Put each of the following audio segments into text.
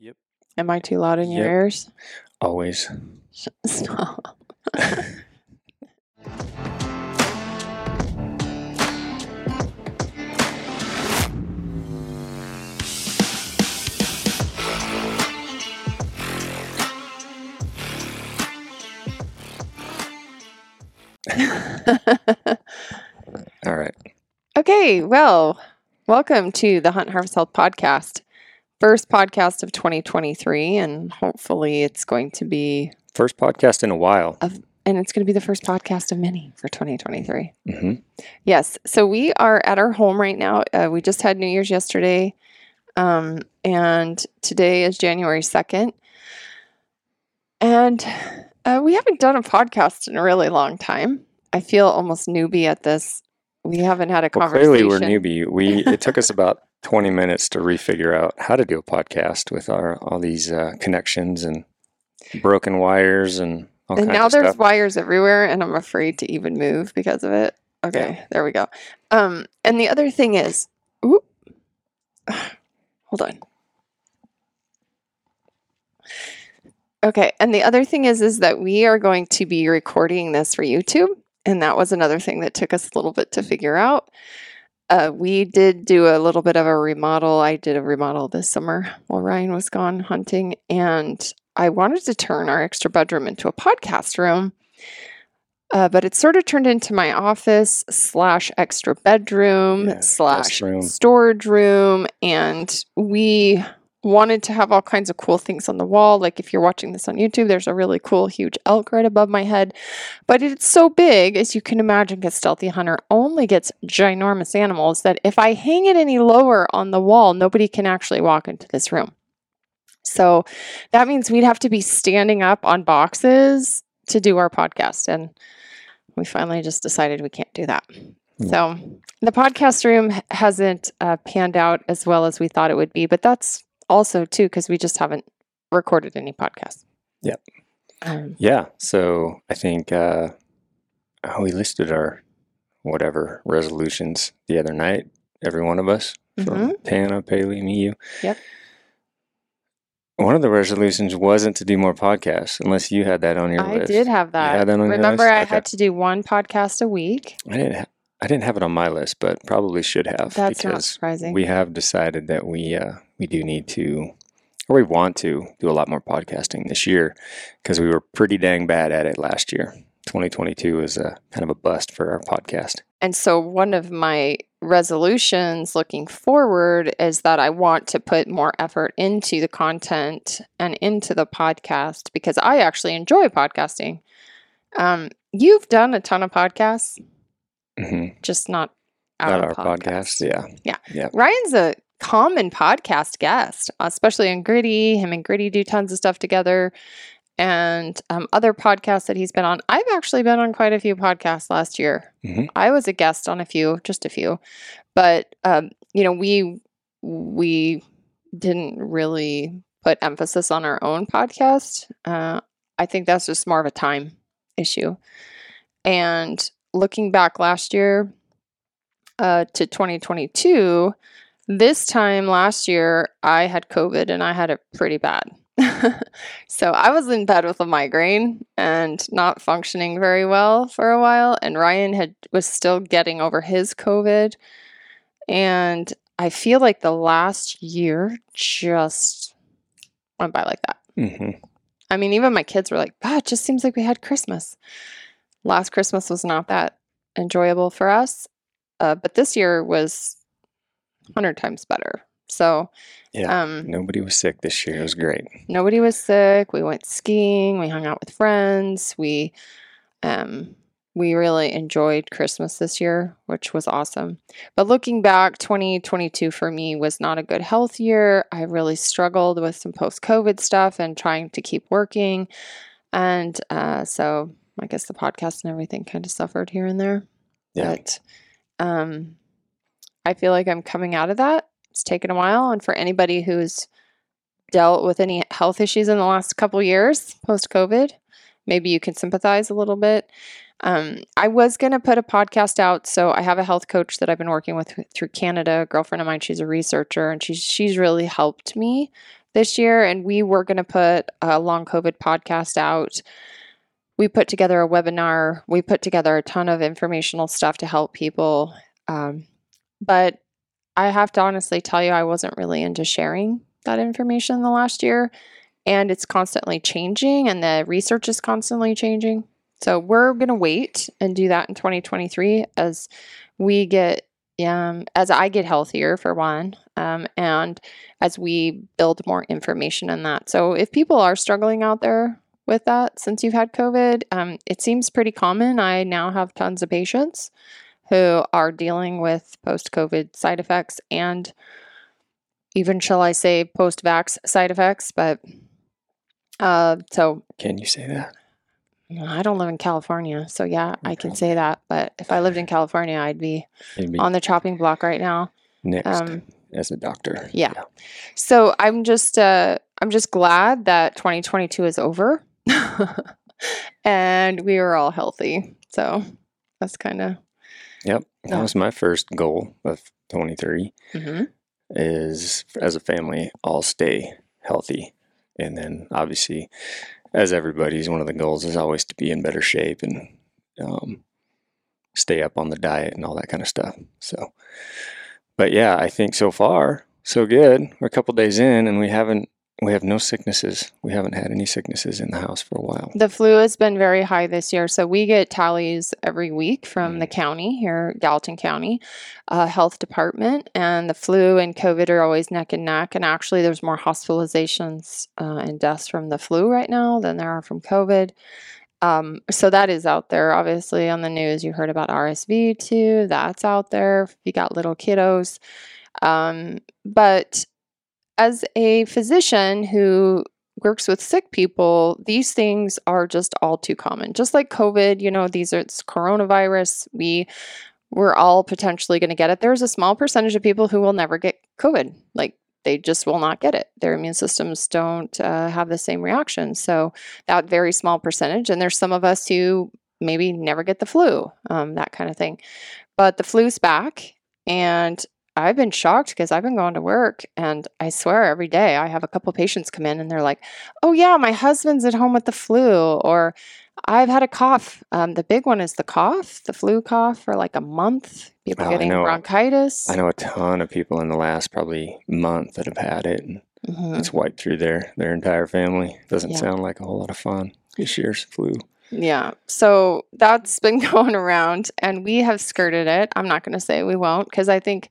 Yep. Am I too loud in your Yep. ears? Always. Stop. All right. okay, well, welcome to the Hunt Harvest Health podcast. First podcast of 2023, and hopefully it's going to be, First podcast in a while. and it's going to be the first podcast of many for 2023. hmm Yes. So we are at our home right now. Uh, we just had New Year's yesterday. Um, and today is January 2nd. And uh, we haven't done a podcast in a really long time. I feel almost newbie at this. We haven't had a Well, conversation. clearly we're newbie. We it took us about 20 minutes to refigure out how to do a podcast with our all these uh, connections and broken wires and all And now there's stuff. wires everywhere, and I'm afraid to even move because of it. Okay, there we go. Um, and the other thing is, hold on. Okay, and the other thing is, is that we are going to be recording this for YouTube, and that was another thing that took us a little bit to figure out. Uh, we did do a little bit of a remodel. I did a remodel this summer while Ryan was gone hunting, and I wanted to turn our extra bedroom into a podcast room. Uh, but it sort of turned into my office slash extra bedroom Yeah, slash room. storage room. And we wanted to have all kinds of cool things on the wall. Like if you're watching this on YouTube, there's a really cool, huge elk right above my head. But it's so big, as you can imagine, because Stealthy Hunter only gets ginormous animals, that if I hang it any lower on the wall, nobody can actually walk into this room. So that means we'd have to be standing up on boxes to do our podcast. And we finally just decided we can't do that. So the podcast room hasn't uh, panned out as well as we thought it would be, but that's also too because we just haven't recorded any podcasts. Yep. Um, Yeah. So I think uh, oh, we listed our whatever resolutions the other night. Every one of us from Tana, Paley, me, you. Mm-hmm. Yep. One of the resolutions wasn't to do more podcasts, unless you had that on your I list. I did have that. had that on your Remember, list? I Okay. had to do one podcast a week. I didn't. Ha- I didn't have it on my list, but probably should have That's not surprising. we have decided that we uh, we do need to, or we want to do a lot more podcasting this year because we were pretty dang bad at it last year. 2022 was a kind of a bust for our podcast. And so, one of my resolutions looking forward is that I want to put more effort into the content and into the podcast because I actually enjoy podcasting. Um, you've done a ton of podcasts, hmm just not out Not of our podcast. Yeah. Yeah. Ryan's a common podcast guest, especially in Gritty. Him and Gritty do tons of stuff together. And um, other podcasts that he's been on. I've actually been on quite a few podcasts last year. Mhm. I was a guest on a few, just a few, but um, you know, we we didn't really put emphasis on our own podcast. Uh, I think that's just more of a time issue. And looking back last year uh, to 2022, this time last year, I had COVID and I had it pretty bad. so I was in bed with a migraine and not functioning very well for a while. And Ryan had was still getting over his COVID. And I feel like the last year just went by like that. hmm I mean, even my kids were like, "God, it just seems like we had Christmas." Last Christmas was not that enjoyable for us, uh, but this year was hundred times better. So, Yeah. um, Nobody was sick this year. It was great. nobody was sick. We went skiing. We hung out with friends. We, um, we really enjoyed Christmas this year, which was awesome. But looking back, 2022 for me was not a good health year. I really struggled with some post COVID stuff and trying to keep working. And uh, so I guess the podcast and everything kind of suffered here and there. Yeah. But um, I feel like I'm coming out of that. It's taken a while. And for anybody who's dealt with any health issues in the last couple years post COVID, maybe you can sympathize a little bit. Um, I was going to put a podcast out. So I have a health coach that I've been working with through Canada, a girlfriend of mine. She's a researcher and she's, she's really helped me this year, and we were going to put a long COVID podcast out. We put together a webinar. We put together a ton of informational stuff to help people. Um, but I have to honestly tell you, I wasn't really into sharing that information in the last year. And it's constantly changing, and the research is constantly changing. So we're going to wait and do that in 2023 as we get, um, as I get healthier for one, um, and as we build more information in that. So if people are struggling out there with that since you've had COVID, um, it seems pretty common. I now have tons of patients who are dealing with post COVID side effects and even, shall I say, post vax side effects. But uh, so. Can you say that? I don't live in California, so yeah, I can say that. But if I lived in California, I'd be, be on the chopping block right now. Next, um, as a doctor. Yeah. yeah. So I'm just, uh, I'm just glad that 2022 is over, and we were all healthy. So that's kind of. Yep, that was my first goal of 23. Mm-hmm. Is as a family, all stay healthy, and then obviously as everybody's one of the goals is always to be in better shape and um, stay up on the diet and all that kind of stuff. So, but yeah, I think so far so good. We're a couple days in and we haven't we have no sicknesses. We haven't had any sicknesses in the house for a while. The flu has been very high this year. So we get tallies every week from the mm. county here, Gallatin County uh, Health Department. And the flu and COVID are always neck and neck. And actually, there's more hospitalizations uh, and deaths from the flu right now than there are from COVID. Um, so that is out there. Obviously, on the news, you heard about RSV too. That's out there. If you got little kiddos. Um, but as a physician who works with sick people, these things are just all too common. Just like COVID, you know, these are it's coronavirus. We we're all potentially going to get it. There's a small percentage of people who will never get COVID. Like they just will not get it. Their immune systems don't uh, have the same reaction. So that very small percentage, and there's some of us who maybe never get the flu, um, that kind of thing. But the flu's back, and I've been shocked because I've been going to work and I swear every day I have a couple patients come in and they're like, oh, yeah, my husband's at home with the flu, or I've had a cough. Um, the big one is the cough, the flu cough for like a month. People oh, getting I know, bronchitis. I know a ton of people in the last probably month that have had it. And mm-hmm. It's wiped through their, their entire family. Doesn't yeah. sound like a whole lot of fun. This year's flu. Yeah. So that's been going around and we have skirted it. I'm not going to say we won't because I think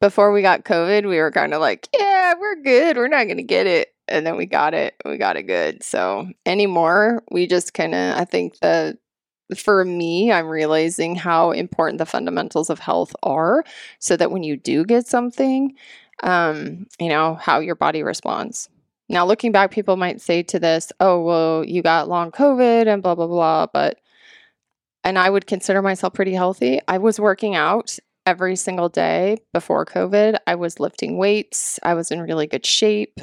before we got COVID, we were kind of like, yeah, we're good. We're not going to get it. And then we got it. We got it good. So anymore, we just kind of, I think the, for me, I'm realizing how important the fundamentals of health are so that when you do get something, um, you know, how your body responds. Now, looking back, people might say to this, oh, well, you got long COVID and blah, blah, blah. But, and I would consider myself pretty healthy. I was working out every single day before COVID. I was lifting weights, I was in really good shape.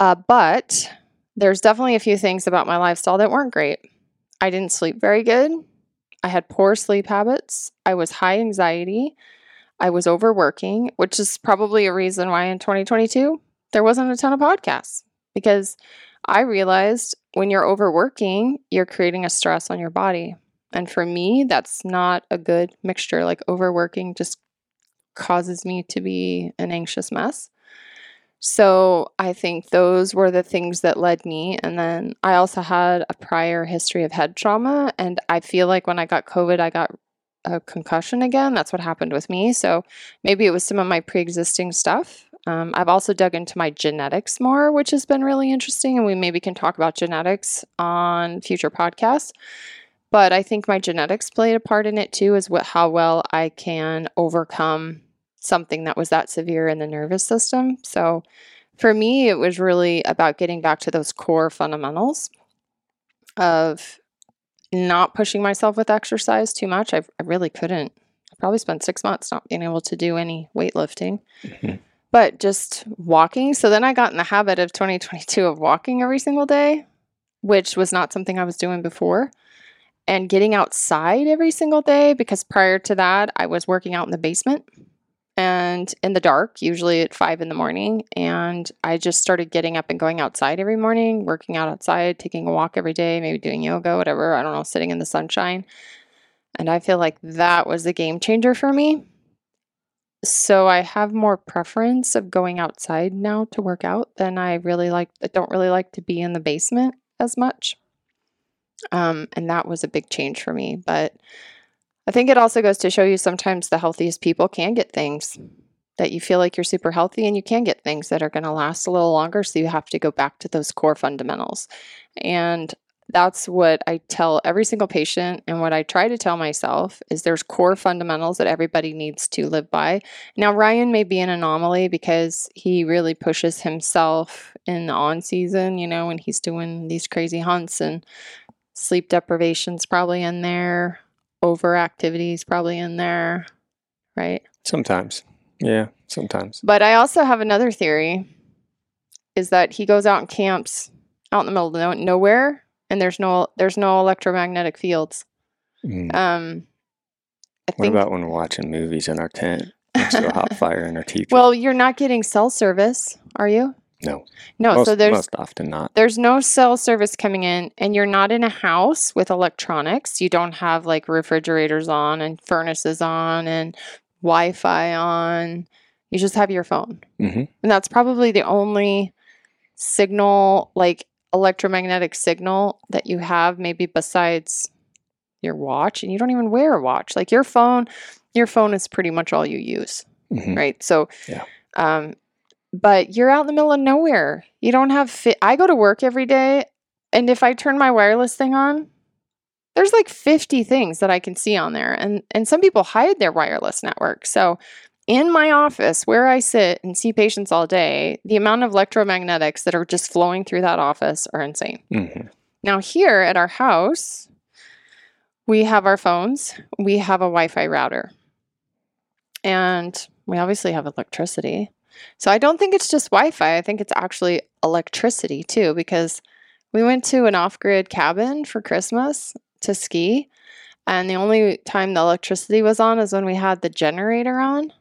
Uh, but there's definitely a few things about my lifestyle that weren't great. I didn't sleep very good. I had poor sleep habits. I was high anxiety. I was overworking, which is probably a reason why in 2022 there wasn't a ton of podcasts because I realized when you're overworking, you're creating a stress on your body. And for me, that's not a good mixture. Like overworking just causes me to be an anxious mess. So I think those were the things that led me. And then I also had a prior history of head trauma. And I feel like when I got COVID, I got a concussion again. That's what happened with me. So maybe it was some of my pre existing stuff. Um, I've also dug into my genetics more, which has been really interesting. And we maybe can talk about genetics on future podcasts. But I think my genetics played a part in it too, is what how well I can overcome something that was that severe in the nervous system. So for me, it was really about getting back to those core fundamentals of not pushing myself with exercise too much. I, I really couldn't. I probably spent six months not being able to do any weightlifting, mm-hmm. But just walking. So then I got in the habit of 2022 of walking every single day, which was not something I was doing before and getting outside every single day because prior to that, I was working out in the basement and in the dark, usually at five in the morning. And I just started getting up and going outside every morning, working out outside, taking a walk every day, maybe doing yoga, whatever. I don't know, sitting in the sunshine. And I feel like that was a game changer for me. So I have more preference of going outside now to work out than I really like. I don't really like to be in the basement as much. Um, and that was a big change for me. But I think it also goes to show you sometimes the healthiest people can get things that you feel like you're super healthy and you can get things that are going to last a little longer. So you have to go back to those core fundamentals. And that's what I tell every single patient and what I try to tell myself is there's core fundamentals that everybody needs to live by. Now Ryan may be an anomaly because he really pushes himself in the on season, you know, when he's doing these crazy hunts and sleep deprivation's probably in there over activities probably in there, right? Sometimes. Yeah, sometimes. But I also have another theory is that he goes out and camps out in the middle of nowhere and there's no there's no electromagnetic fields. Mm. Um I What about when we're watching movies in our tent next to a hot fire in our teepee? Well, you're not getting cell service, are you? no, No, most, so there's most often not. there's no cell service coming in and you're not in a house with electronics you don't have like refrigerators on and furnaces on and wi-fi on you just have your phone hmm and that's probably the only signal like electromagnetic signal that you have maybe besides your watch and you don't even wear a watch like your phone your phone is pretty much all you use hmm right? So, Yeah. um, but you're out in the middle of nowhere. You don't have fit. I go to work every day, and if I turn my wireless thing on, there's like 50 things that I can see on there, and and some people hide their wireless network. So, in my office where I sit and see patients all day, the amount of electromagnetics that are just flowing through that office are insane. hmm Now, here at our house, we have our phones, we have a Wi Fi router, and we obviously have electricity. So I don't think it's just Wi Fi. I think it's actually electricity too, because we went to an off grid cabin for Christmas to ski. And the only time the electricity was on is when we had the generator on.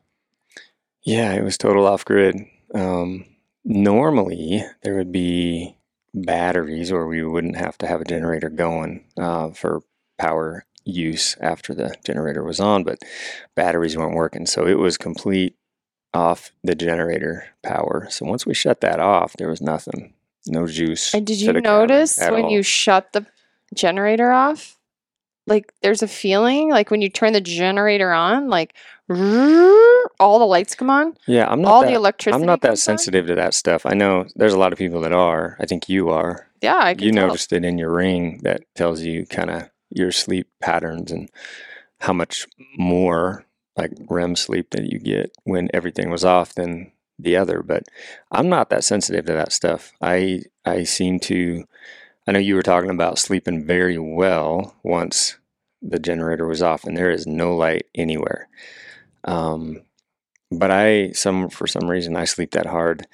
Yeah, it was total off grid. Um, normally, there would be batteries, or we wouldn't have to have a generator going uh, for power use after the generator was on, but batteries weren't working. So it was complete off the generator power. So once we shut that off, there was nothing, no juice. And did you notice when all. you shut the generator off? Like there's a feeling like when you turn the generator on, like all the lights come on, Yeah, I'm not all that, the electricity. I'm not that comes on. sensitive to that stuff. I know there's a lot of people that are. I think you are. Yeah, I you tell. noticed it in your ring that tells you kind of your sleep patterns and how much more like REM sleep that you get when everything was off than the other. But I'm not that sensitive to that stuff. I I seem to. I know you were talking about sleeping very well once the generator was off, and there is no light anywhere. Um, but I some for some reason I sleep that hard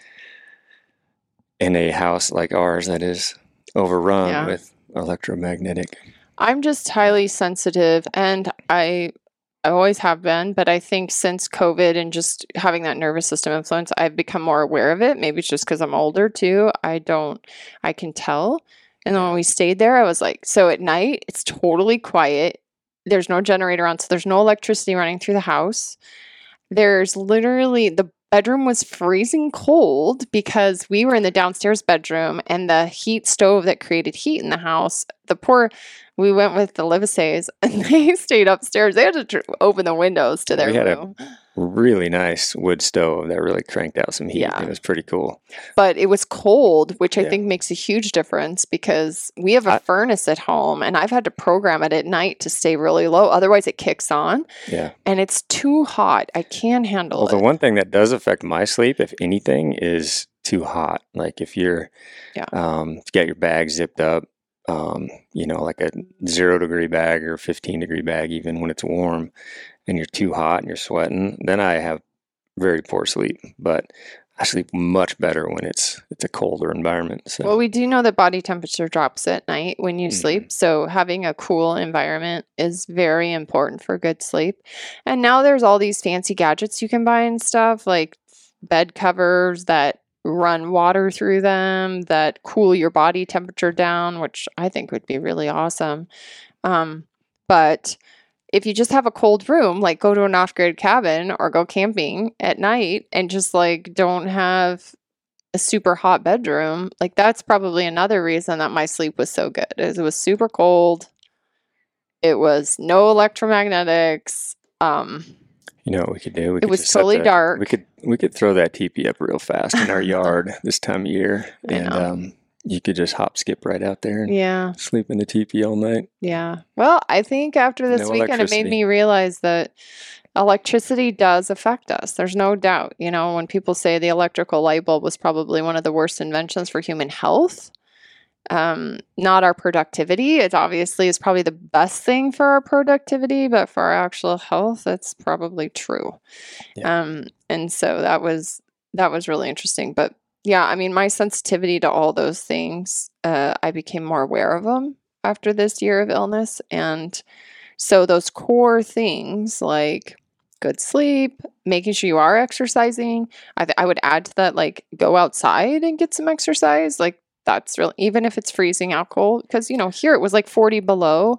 in a house like ours that is overrun Yeah. with electromagnetic. I'm just highly sensitive and I I always have been, but I think since COVID and just having that nervous system influence, I've become more aware of it. Maybe it's just because I'm older too. I don't, I can tell. And then when we stayed there, I was like, so at night, it's totally quiet. There's no generator on, so there's no electricity running through the house. There's literally the bedroom was freezing cold because we were in the downstairs bedroom and the heat stove that created heat in the house. The poor, we went with the Livisays and they stayed upstairs. They had to tr- open the windows to their We had a- room, Really nice wood stove that really cranked out some heat. Yeah. It was pretty cool. but it was cold, which I Yeah. think makes a huge difference because we have a I- furnace at home and I've had to program it at night to stay really low. Otherwise, it kicks on Yeah. and it's too hot. I can't handle Well, the one thing that does affect my sleep, if anything, is too hot. Like if you're, Yeah. um, if you got your bag zipped up, um, you know, like a zero degree bag or 15 degree bag, even when it's warm, and you're too hot and you're sweating, then I have very poor sleep. But I sleep much better when it's it's a colder environment. So Well, we do know that body temperature drops at night when you Mhm. sleep. So having a cool environment is very important for good sleep. And now there's all these fancy gadgets you can buy and stuff like bed covers that run water through them that cool your body temperature down, which I think would be really awesome. Um, but if you just have a cold room, like go to an off grid cabin or go camping at night and just like don't have a super hot bedroom, like that's probably another reason that my sleep was so good. Is it was super cold. It was no electromagnetics. Um, you know what we could do? We It could was totally dark. We could we could throw that teepee up real fast in our yard this time of year, and um, you could just hop skip right out there and yeah, sleep in the teepee all night. yeah. Well, I think after this No weekend, it made me realize that electricity does affect us. There's no doubt. You know, when people say the electrical light bulb was probably one of the worst inventions for human health, um, not our productivity. It obviously is probably the best thing for our productivity, but for our actual health, that's probably true. Yeah. Um, and so that was that was really interesting. But yeah, I mean, my sensitivity to all those things, uh, I became more aware of them after this year of illness, and so those core things like good sleep, making sure you are exercising. I, th- I would add to that like go outside and get some exercise. Like that's really even if it's freezing out cold because you know here it was like 40 below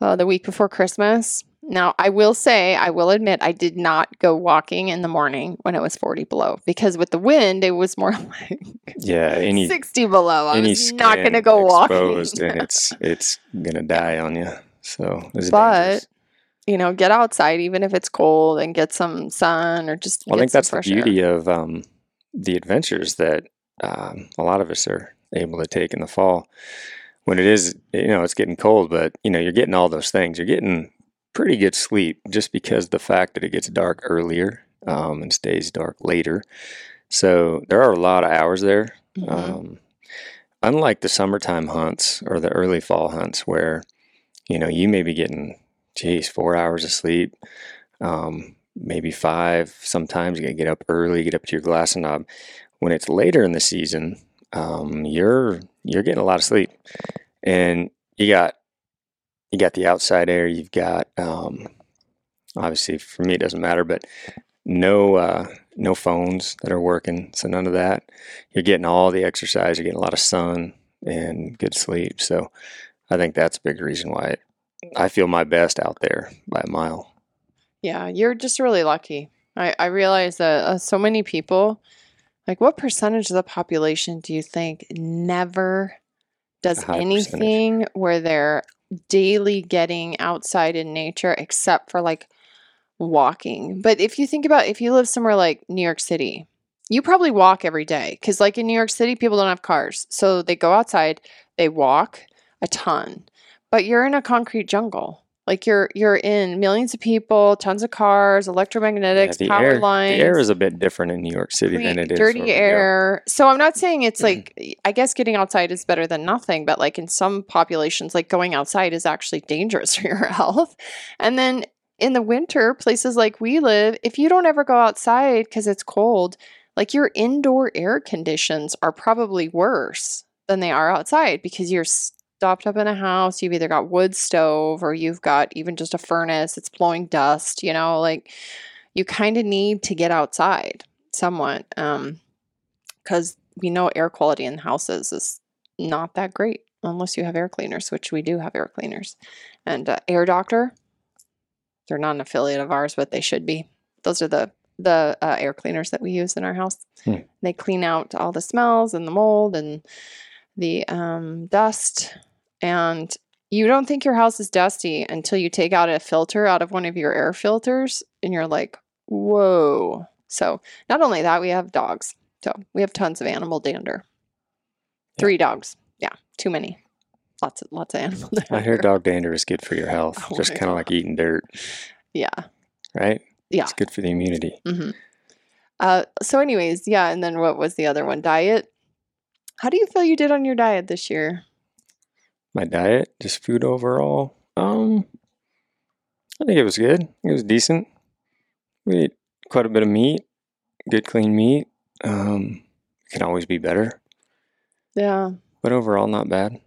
uh, the week before Christmas. Now I will say I will admit I did not go walking in the morning when it was 40 below because with the wind it was more like Yeah, any 60 below. I was not going to go walking. and it's it's gonna die on you. So, But you know, get outside even if it's cold and get some sun or just. Well, I think that's the air. beauty of um, the adventures that um, a lot of us are able to take in the fall. When it is, you know, it's getting cold, but you know, you're getting all those things. You're getting pretty good sleep just because the fact that it gets dark earlier um, and stays dark later. So there are a lot of hours there. Mhm. Um, unlike the summertime hunts or the early fall hunts, where you know you may be getting, geez, four hours of sleep, um, maybe five. Sometimes you got to get up early, get up to your glass knob. When it's later in the season, um, you're you're getting a lot of sleep, and you got you got the outside air. You've got um, obviously for me it doesn't matter, but no uh, no phones that are working, so none of that you're getting all the exercise, you're getting a lot of sun and good sleep. So I think that's a big reason why I feel my best out there by a mile. Yeah, you're just really lucky. I, I realize that uh, so many people, like, what percentage of the population do you think never does A high percentage. anything where they're daily getting outside in nature except for like walking? But if you think about if you live somewhere like New York City, you probably walk every day because, like, in New York City, people don't have cars. So they go outside, they walk a ton, but you're in a concrete jungle. Like you're you're in millions of people, tons of cars, electromagnetics, the power air, lines, the air is a bit different in New York City than it is dirty where we go. air. So I'm not saying it's Mhm. like I guess getting outside is better than nothing, but like in some populations, like going outside is actually dangerous for your health. And then in the winter, places like we live, if you don't ever go outside because it's cold, like your indoor air conditions are probably worse than they are outside because you're stopped up in a house. You've either got wood stove or you've got even just a furnace. It's blowing dust, you know, like you kind of need to get outside somewhat. Um, because we know air quality in houses is not that great unless you have air cleaners, which we do have air cleaners. And uh, Air Doctor, they're not an affiliate of ours, but they should be. Those are the the uh, air cleaners that we use in our house. Hmm. They clean out all the smells and the mold and the um, dust. And you don't think your house is dusty until you take out a filter out of one of your air filters, and you're like, "Whoa!" So not only that, we have dogs. So we have tons of animal dander. Yeah. Three dogs. Yeah, too many. Lots of lots of animal dander. I hear dog dander is good for your health, Oh just kind of like eating dirt, Yeah. right? Yeah. It's good for the immunity. hmm Uh, so, anyways, yeah. And then what was the other one? Diet. How do you feel you did on your diet this year? My diet, just food overall. Um, I think it was good. It was decent. We ate quite a bit of meat, good clean meat. Um, can always be better, Yeah. but overall, not bad.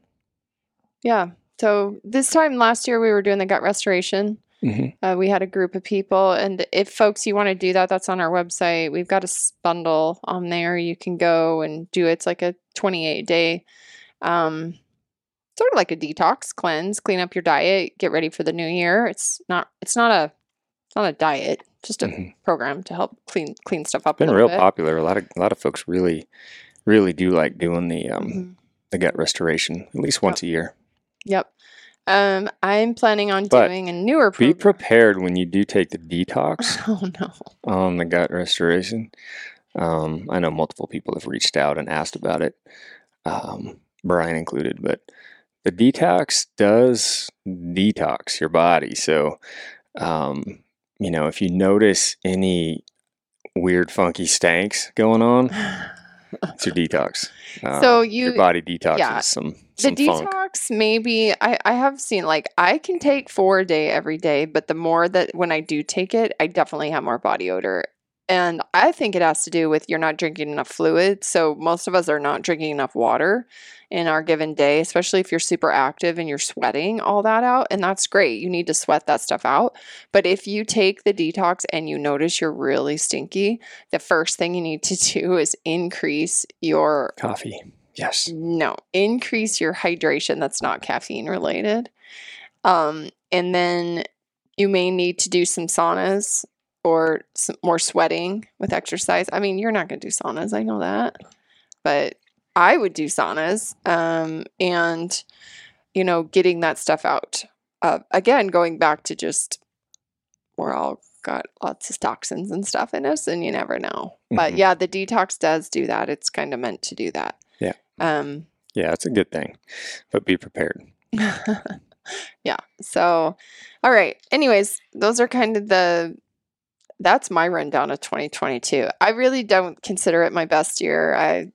Yeah. So this time last year, we were doing the gut restoration. hmm Uh, we had a group of people, and if folks you want to do that, that's on our website. We've got a bundle on there. You can go and do it. It's like a 28 day, um, sort of like a detox cleanse, clean up your diet, get ready for the new year. It's not. It's not a. It's not a diet. Just a Mhm. program to help clean clean stuff up. Been real bit. popular. A lot of a lot of folks really, really do like doing the um Mhm. the gut restoration at least once a year. Yep. Um, I'm planning on But doing a newer Be prepared when you do take the detox oh no. on the gut restoration. Um, I know multiple people have reached out and asked about it, um, Brian included, but the detox does detox your body. So, um, you know, if you notice any weird, funky stanks going on, it's your detox. So Um, you- your body detoxes yeah. some the funk. detox maybe I, I have seen like i can take four a day every day but the more that when i do take it i definitely have more body odor and i think it has to do with you're not drinking enough fluid so most of us are not drinking enough water in our given day especially if you're super active and you're sweating all that out and that's great you need to sweat that stuff out but if you take the detox and you notice you're really stinky the first thing you need to do is increase your Coffee. Yes. no, increase your hydration that's not caffeine related. Um, and then you may need to do some saunas or some more sweating with exercise. I mean, you're not going to do saunas, I know that. But I would do saunas um, and, you know, getting that stuff out. Uh, again, going back to just we're all got lots of toxins and stuff in us, and you never know. But Mhm. yeah, the detox does do that. It's kind of meant to do that. Yeah. Um, Yeah, it's a good thing, but be prepared. yeah. So, all right. Anyways, those are kind of the that's my rundown of 2022. I really don't consider it my best year. I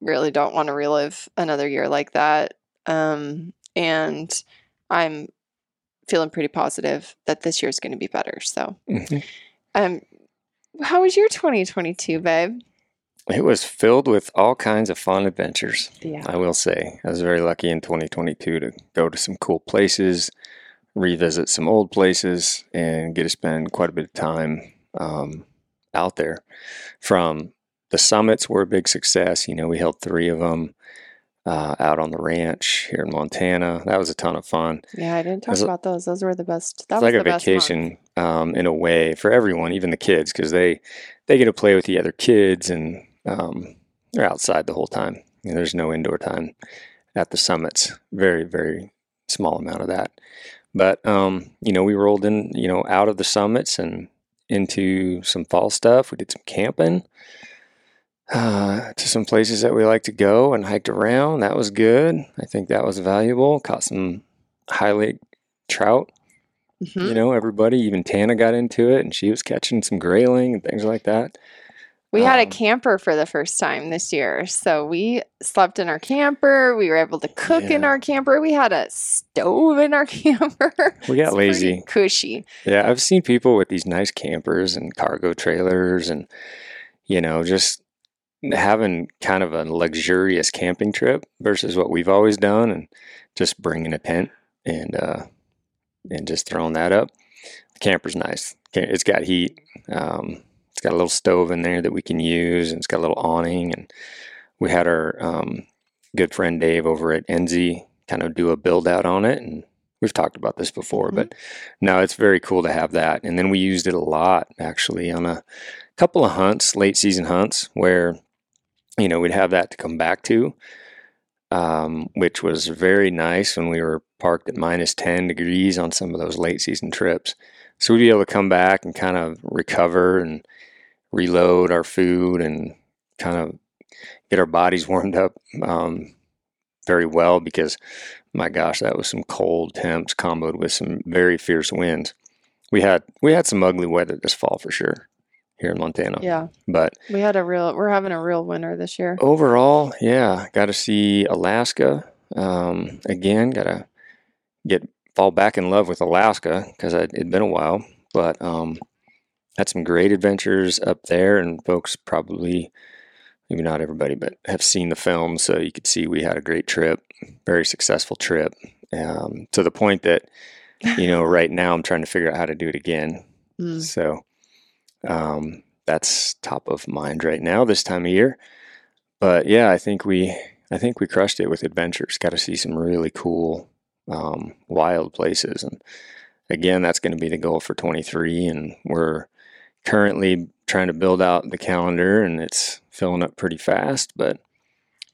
really don't want to relive another year like that. Um, and I'm feeling pretty positive that this year is going to be better. So, Mhm. um, how was your 2022, babe? It was filled with all kinds of fun adventures. Yeah. I will say. I was very lucky in 2022 to go to some cool places, revisit some old places, and get to spend quite a bit of time um, out there. From the summits were a big success. You know, we held three of them uh, out on the ranch here in Montana. That was a ton of fun. Yeah, I didn't talk about those. Those were the best. That it's was like a vacation um, in a way for everyone, even the kids, because they they get to play with the other kids and um, they're outside the whole time. You know, there's no indoor time at the summits. Very very small amount of that. But um, you know, we rolled in, you know, out of the summits and into some fall stuff. We did some camping uh, to some places that we like to go and hiked around. That was good. I think that was valuable. Caught some high lake trout Mhm. you know, everybody, even Tana got into it and she was catching some grayling and things like that. We had a Um, camper for the first time this year. So we slept in our camper. We were able to cook in our camper. We had a stove in our camper. We got lazy. Cushy. Yeah, I've seen people with these nice campers and cargo trailers and, you know, just having kind of a luxurious camping trip versus what we've always done and just bringing a tent and, uh, and just throwing that up. The camper's nice. It's got heat. Um, it's got a little stove in there that we can use, and it's got a little awning. And we had our um, good friend Dave over at Enzy kind of do a build out on it, and we've talked about this before, but no, it's very cool to have that. And then we used it a lot actually on a couple of hunts, late season hunts, where you know we'd have that to come back to um, which was very nice when we were parked at minus 10 degrees on some of those late season trips. So we'd be able to come back and kind of recover and reload our food and kind of get our bodies warmed up um, very well because my gosh, that was some cold temps comboed with some very fierce winds. We had we had some ugly weather this fall for sure here in Montana. Yeah. But We had a real, we're having a real winter this year. overall, yeah, got to see Alaska um, again. Got to get fall back in love with Alaska because it'd been a while, but um, had some great adventures up there, and folks probably maybe not everybody, but have seen the film, so you could see we had a great trip, very successful trip, um, to the point that you know right now I'm trying to figure out how to do it again. Mm. So um, that's top of mind right now this time of year. But yeah, I think we I think we crushed it with adventures. Got to see some really cool, um, wild places, and again, that's going to be the goal for 23. And we're currently trying to build out the calendar, and it's filling up pretty fast. But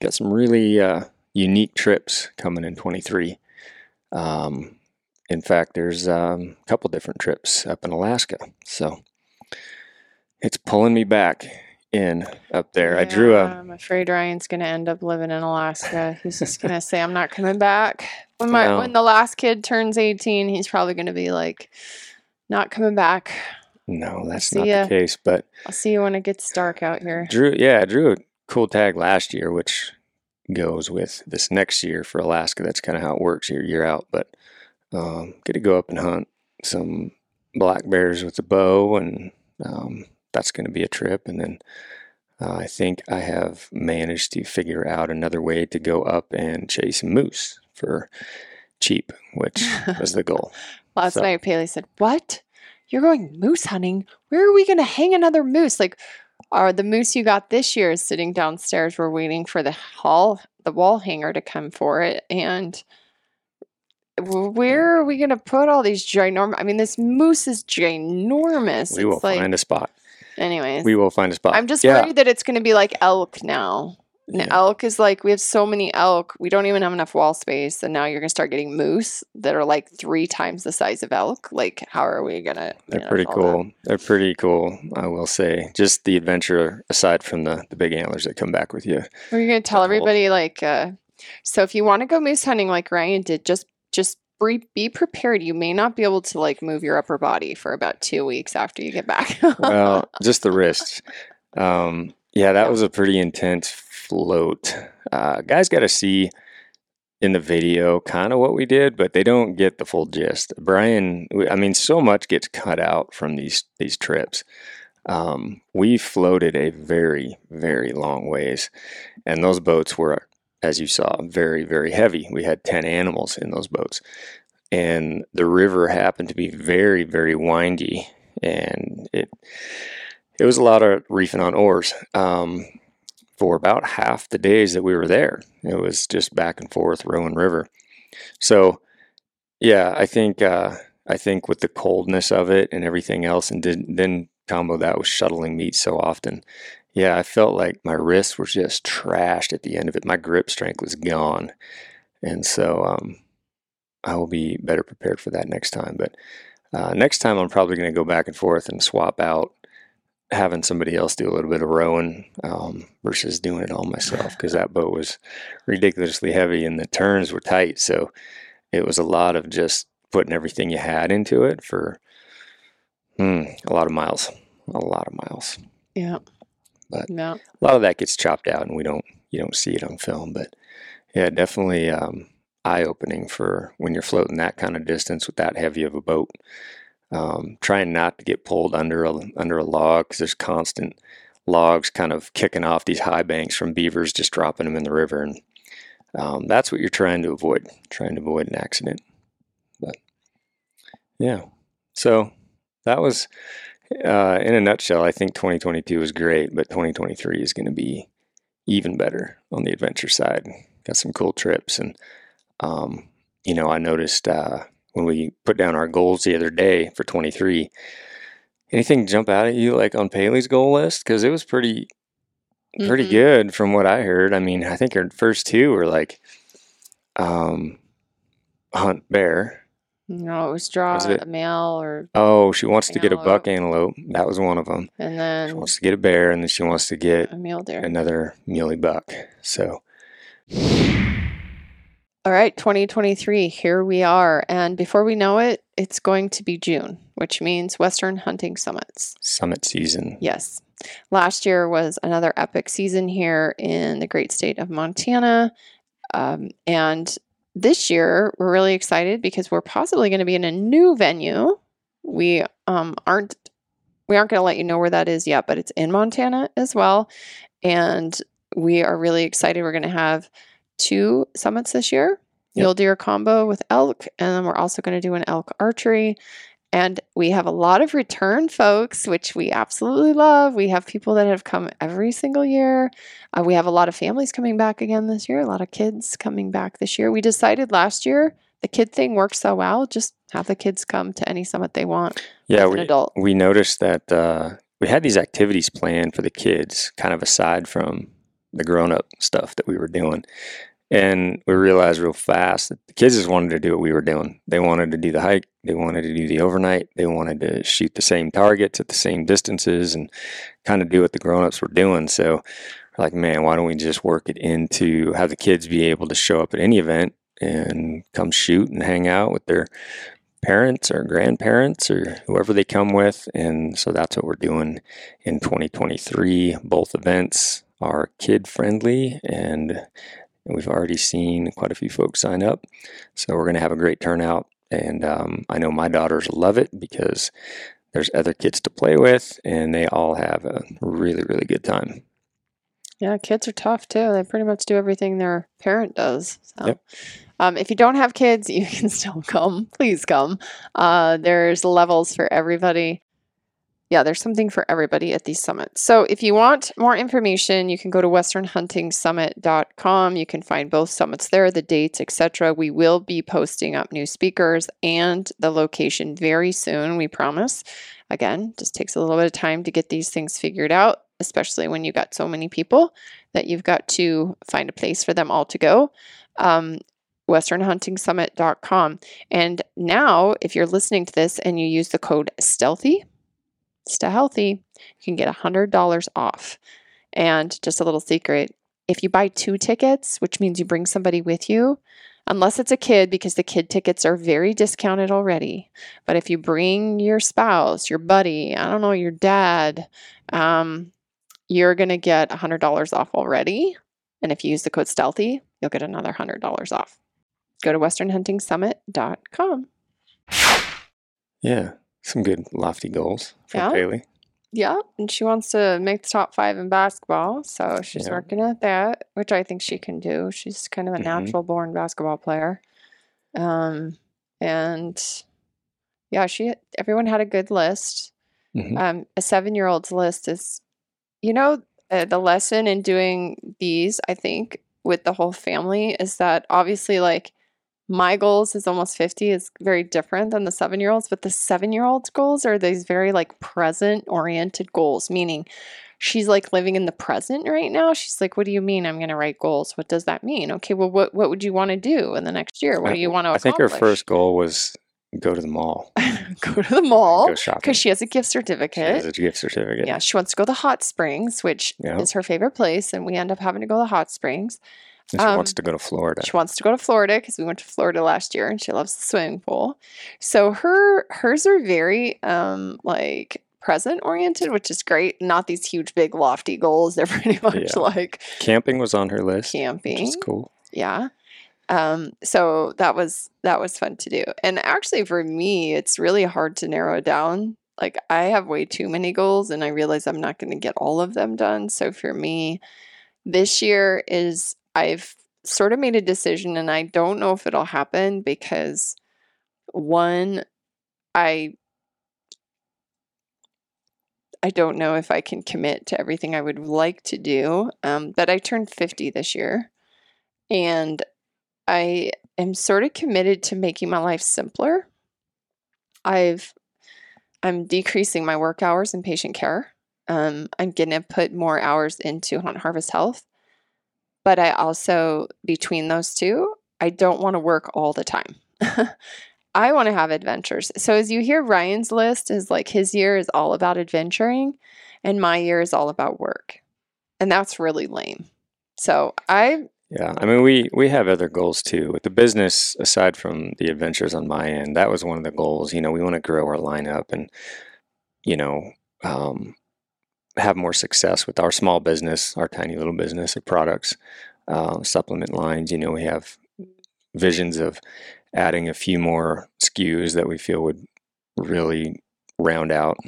got some really uh, unique trips coming in 23. Um, in fact, there's um, a couple different trips up in Alaska, so it's pulling me back in up there. I drew Yeah, a I'm afraid Ryan's gonna end up living in Alaska. He's just gonna say, "I'm not coming back." When my Well- when the last kid turns 18, he's probably gonna be like, "Not coming back." No, that's not ya. the case. But I'll see you when it gets dark out here. drew, yeah, I drew a cool tag last year, which goes with this next year for Alaska. That's kind of how it works year year out. But um, get to go up and hunt some black bears with a bow, and um, that's going to be a trip. And then uh, I think I have managed to figure out another way to go up and chase moose for cheap, which was the goal. Last So- night, Paley said, "What? You're going moose hunting? Where are we gonna hang another moose? Like, are the moose you got this year is sitting downstairs? We're waiting for the hall, the wall hanger to come for it, and." Where are we gonna put all these ginormous? I mean, this moose is ginormous. We will like, find a spot. anyways. We will find a spot. I'm just yeah. worried that it's going to be like elk now. And Yeah. elk is like we have so many elk, we don't even have enough wall space, and now you're going to start getting moose that are like three times the size of elk. Like, how are we going to? They're pretty cool. They're pretty cool, I will say. Just the adventure aside from the, the big antlers that come back with you. We're going to tell whole- everybody like? uh So if you want to go moose hunting like Ryan did, just just be, be prepared. You may not be able to like move your upper body for about two weeks after you get back. Well, just the wrists. Um, yeah, that was a pretty intense float. Uh, guys got to see in the video kind of what we did, but they don't get the full gist. Brian, I mean, so much gets cut out from these these trips. Um, we floated a very very long ways, and those boats were, as you saw, very very heavy. We had ten animals in those boats, and the river happened to be very very windy, and it it was a lot of reefing on oars. Um, for about half the days that we were there. It was just back and forth, rowing river. So, yeah, I think uh, I think with the coldness of it and everything else, and did, then combo that with shuttling meat so often, yeah, I felt like my wrists were just trashed at the end of it. My grip strength was gone, and so um, I will be better prepared for that next time. But uh, next time, I'm probably going to go back and forth and swap out having somebody else do a little bit of rowing um, versus doing it all myself because that boat was ridiculously heavy and the turns were tight. So it was a lot of just putting everything you had into it for hmm, a lot of miles, a lot of miles. yeah. But- yeah. A lot of that gets chopped out and we don't you don't see it on film. But yeah, definitely um, eye opening for when you're floating that kind of distance with that heavy of a boat. Um, trying not to get pulled under a under a log because there's constant logs kind of kicking off these high banks from beavers, just dropping them in the river, and um, that's what you're trying to avoid. Trying to avoid an accident. But yeah, so that was uh, in a nutshell. I think 2022 was great, but 2023 is going to be even better on the adventure side. Got some cool trips, and um, you know, I noticed uh, when we put down our goals the other day for 23. Anything jump out at you like on Paley's goal list? Because it was pretty pretty Mhm. good from what I heard. I mean, I think our first two were like um, hunt bear. No, it was draw Was it- a male or Oh, she wants to get a buck Antelope. antelope. That was one of them. and then She wants to get a bear, and then she wants to get a mule deer. another muley buck. So All right, 2023, here we are. And before we know it, it's going to be June, which means Western Hunting Summits. summit season. Yes. Last year was another epic season here in the great state of Montana. Um, and this year, we're really excited because we're possibly going to be in a new venue. We um, aren't we aren't going to let you know where that is yet, but it's in Montana as well. and we are really excited. We're going to have two summits this year Yep. mule deer combo with elk, and then we're also going to do an elk archery. And we have a lot of return folks, which we absolutely love. We have people that have come every single year. Uh, we have a lot of families coming back again this year, a lot of kids coming back this year. We decided last year the kid thing works so well, just have the kids come to any summit they want Yeah, we, adult. we noticed that uh, we had these activities planned for the kids, kind of aside from the grown up stuff that we were doing. And we realized real fast that the kids just wanted to do what we were doing. They wanted to do the hike, they wanted to do the overnight, they wanted to shoot the same targets at the same distances and kind of do what the grown ups were doing. So, like, man, why don't we just work it into have the kids be able to show up at any event and come shoot and hang out with their parents or grandparents or whoever they come with. And so that's what we're doing in 2023. Both events are kid friendly and we've already seen quite a few folks sign up. So we're going to have a great turnout. And um, I know my daughters love it because there's other kids to play with and they all have a really, really good time. Yeah, kids are tough too. They pretty much do everything their parent does. So. Yep. Um, if you don't have kids, you can still come. Please come. Uh, there's levels for everybody. Yeah, there's something for everybody at these summits. So if you want more information, you can go to westernhuntingsummit.com. You can find both summits there, the dates, etc. We will be posting up new speakers and the location very soon, we promise. Again, just takes a little bit of time to get these things figured out, especially when you got so many people that you've got to find a place for them all to go. Um, westernhuntingsummit.com. And now, if you're listening to this and you use the code STEALTHY, stay healthy, you can get $100 off. And just a little secret if you buy two tickets, which means you bring somebody with you, unless it's a kid, because the kid tickets are very discounted already. But if you bring your spouse, your buddy, I don't know, your dad, um, you're going to get $100 off already. And if you use the code STEALTHY, you'll get another $100 off. Go to westernhuntingsummit.com. Yeah, some good lofty goals for Yeah. Bailey. Yeah, and she wants to make the top five in basketball, so she's Yeah. working at that, which I think she can do. She's kind of a Mhm. natural born basketball player. Um, and yeah, she everyone had a good list. Mhm. Um, a seven year old's list is, you know, uh, the lesson in doing these, I think, with the whole family is that obviously, like, my goals is almost 50 is very different than the seven year olds, but the seven year old's goals are these very like present oriented goals, meaning she's like living in the present right now. She's like, What do you mean I'm going to write goals? What does that mean? Okay, well, what, what would you want to do in the next year? What I- do you want to I think her first goal was go to the mall, go to the mall go shopping. because she has a gift She has certificate. a gift certificate. Yeah, she wants to go to the hot springs, which Yeah. is her favorite place, and we end up having to go to the hot springs. And she wants Um, to go to Florida. She wants to go to Florida because we went to Florida last year, and she loves the swimming pool. So her hers are very um like present oriented, which is great. Not these huge, big, lofty goals. They're pretty much Yeah. like Camping was on her list, camping. which is cool. Yeah. Um, so that was that was fun to do. And actually for me, it's really hard to narrow it down. Like I have way too many goals and I realize I'm not going to get all of them done. So for me, this year is I've sort of made a decision and I don't know if it'll happen because one I I don't know if I can commit to everything I would like to do. Um, but I turned 50 this year and I am sort of committed to making my life simpler. I've I'm decreasing my work hours in patient care. Um, I'm gonna put more hours into Hunt Harvest Health, but I also between those two, I don't want to work all the time. I want to have adventures. So as you hear Ryan's list is like his year is all about adventuring and my year is all about work. And that's really lame. So I Yeah, I mean we we have other goals too with the business. Aside from the adventures on my end, that was one of the goals. You know, we want to grow our lineup and you know um, have more success with our small business, our tiny little business of products, uh, supplement lines. You know, we have visions of adding a few more SKUs that we feel would really round out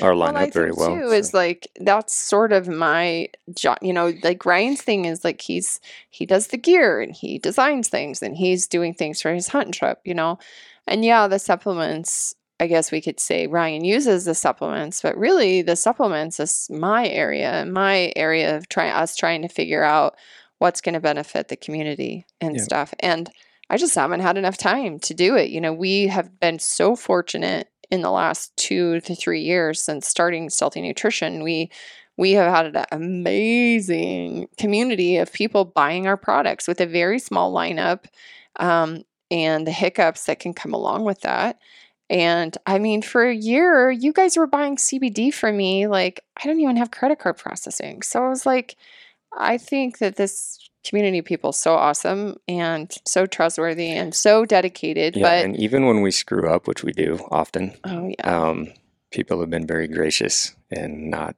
our lined well, I up very well. too so- is like that's sort of my job. You know, like Ryan's thing is like he's he does the gear and he designs things and he's doing things for his hunting trip. You know, and yeah, the supplements. I guess we could say Ryan uses the supplements, but really the supplements is my area, my area of trying us trying to figure out what's going to benefit the community and Yeah. stuff. And I just haven't had enough time to do it. You know, we have been so fortunate in the last two to three years since starting Stealthy Nutrition. We we have had an amazing community of people buying our products with a very small lineup, um, and the hiccups that can come along with that. And I mean, for a year, you guys were buying CBD from me. Like, I don't even have credit card processing. So I was like, I think that this community of people is so awesome and so trustworthy and so dedicated. yeah, but and even when we screw up, which we do often, oh yeah, um, people have been very gracious and not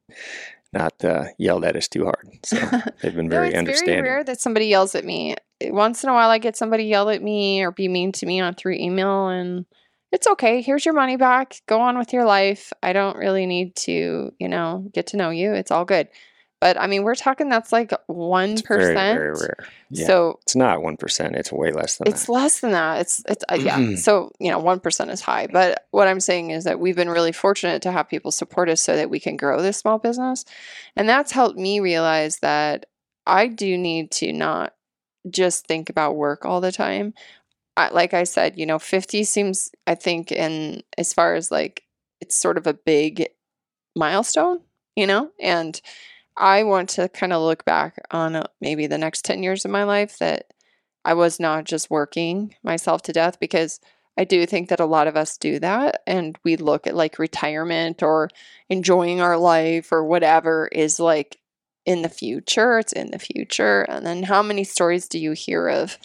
not uh, yelled at us too hard. So they've been no, very it's very understanding. rare that somebody yells at me. Once in a while, I get somebody yell at me or be mean to me on through email, and it's okay. Here's your money back. Go on with your life. I don't really need to, you know, get to know you. It's all good. But I mean, we're talking that's like one It's very, very rare. Yeah. So it's not one percent. It's way less than that. it's that. less than that. It's it's uh, yeah. so you know, one percent is high. But what I'm saying is that we've been really fortunate to have people support us so that we can grow this small business, and that's helped me realize that I do need to not just think about work all the time. I, like I said, you know, 50 seems I think in as far as like it's sort of a big milestone, you know, and I want to kind of look back on uh, maybe the next 10 years of my life that I was not just working myself to death because I do think that a lot of us do that and we look at like retirement or enjoying our life or whatever is like in the future, it's in the future. And then how many stories do you hear of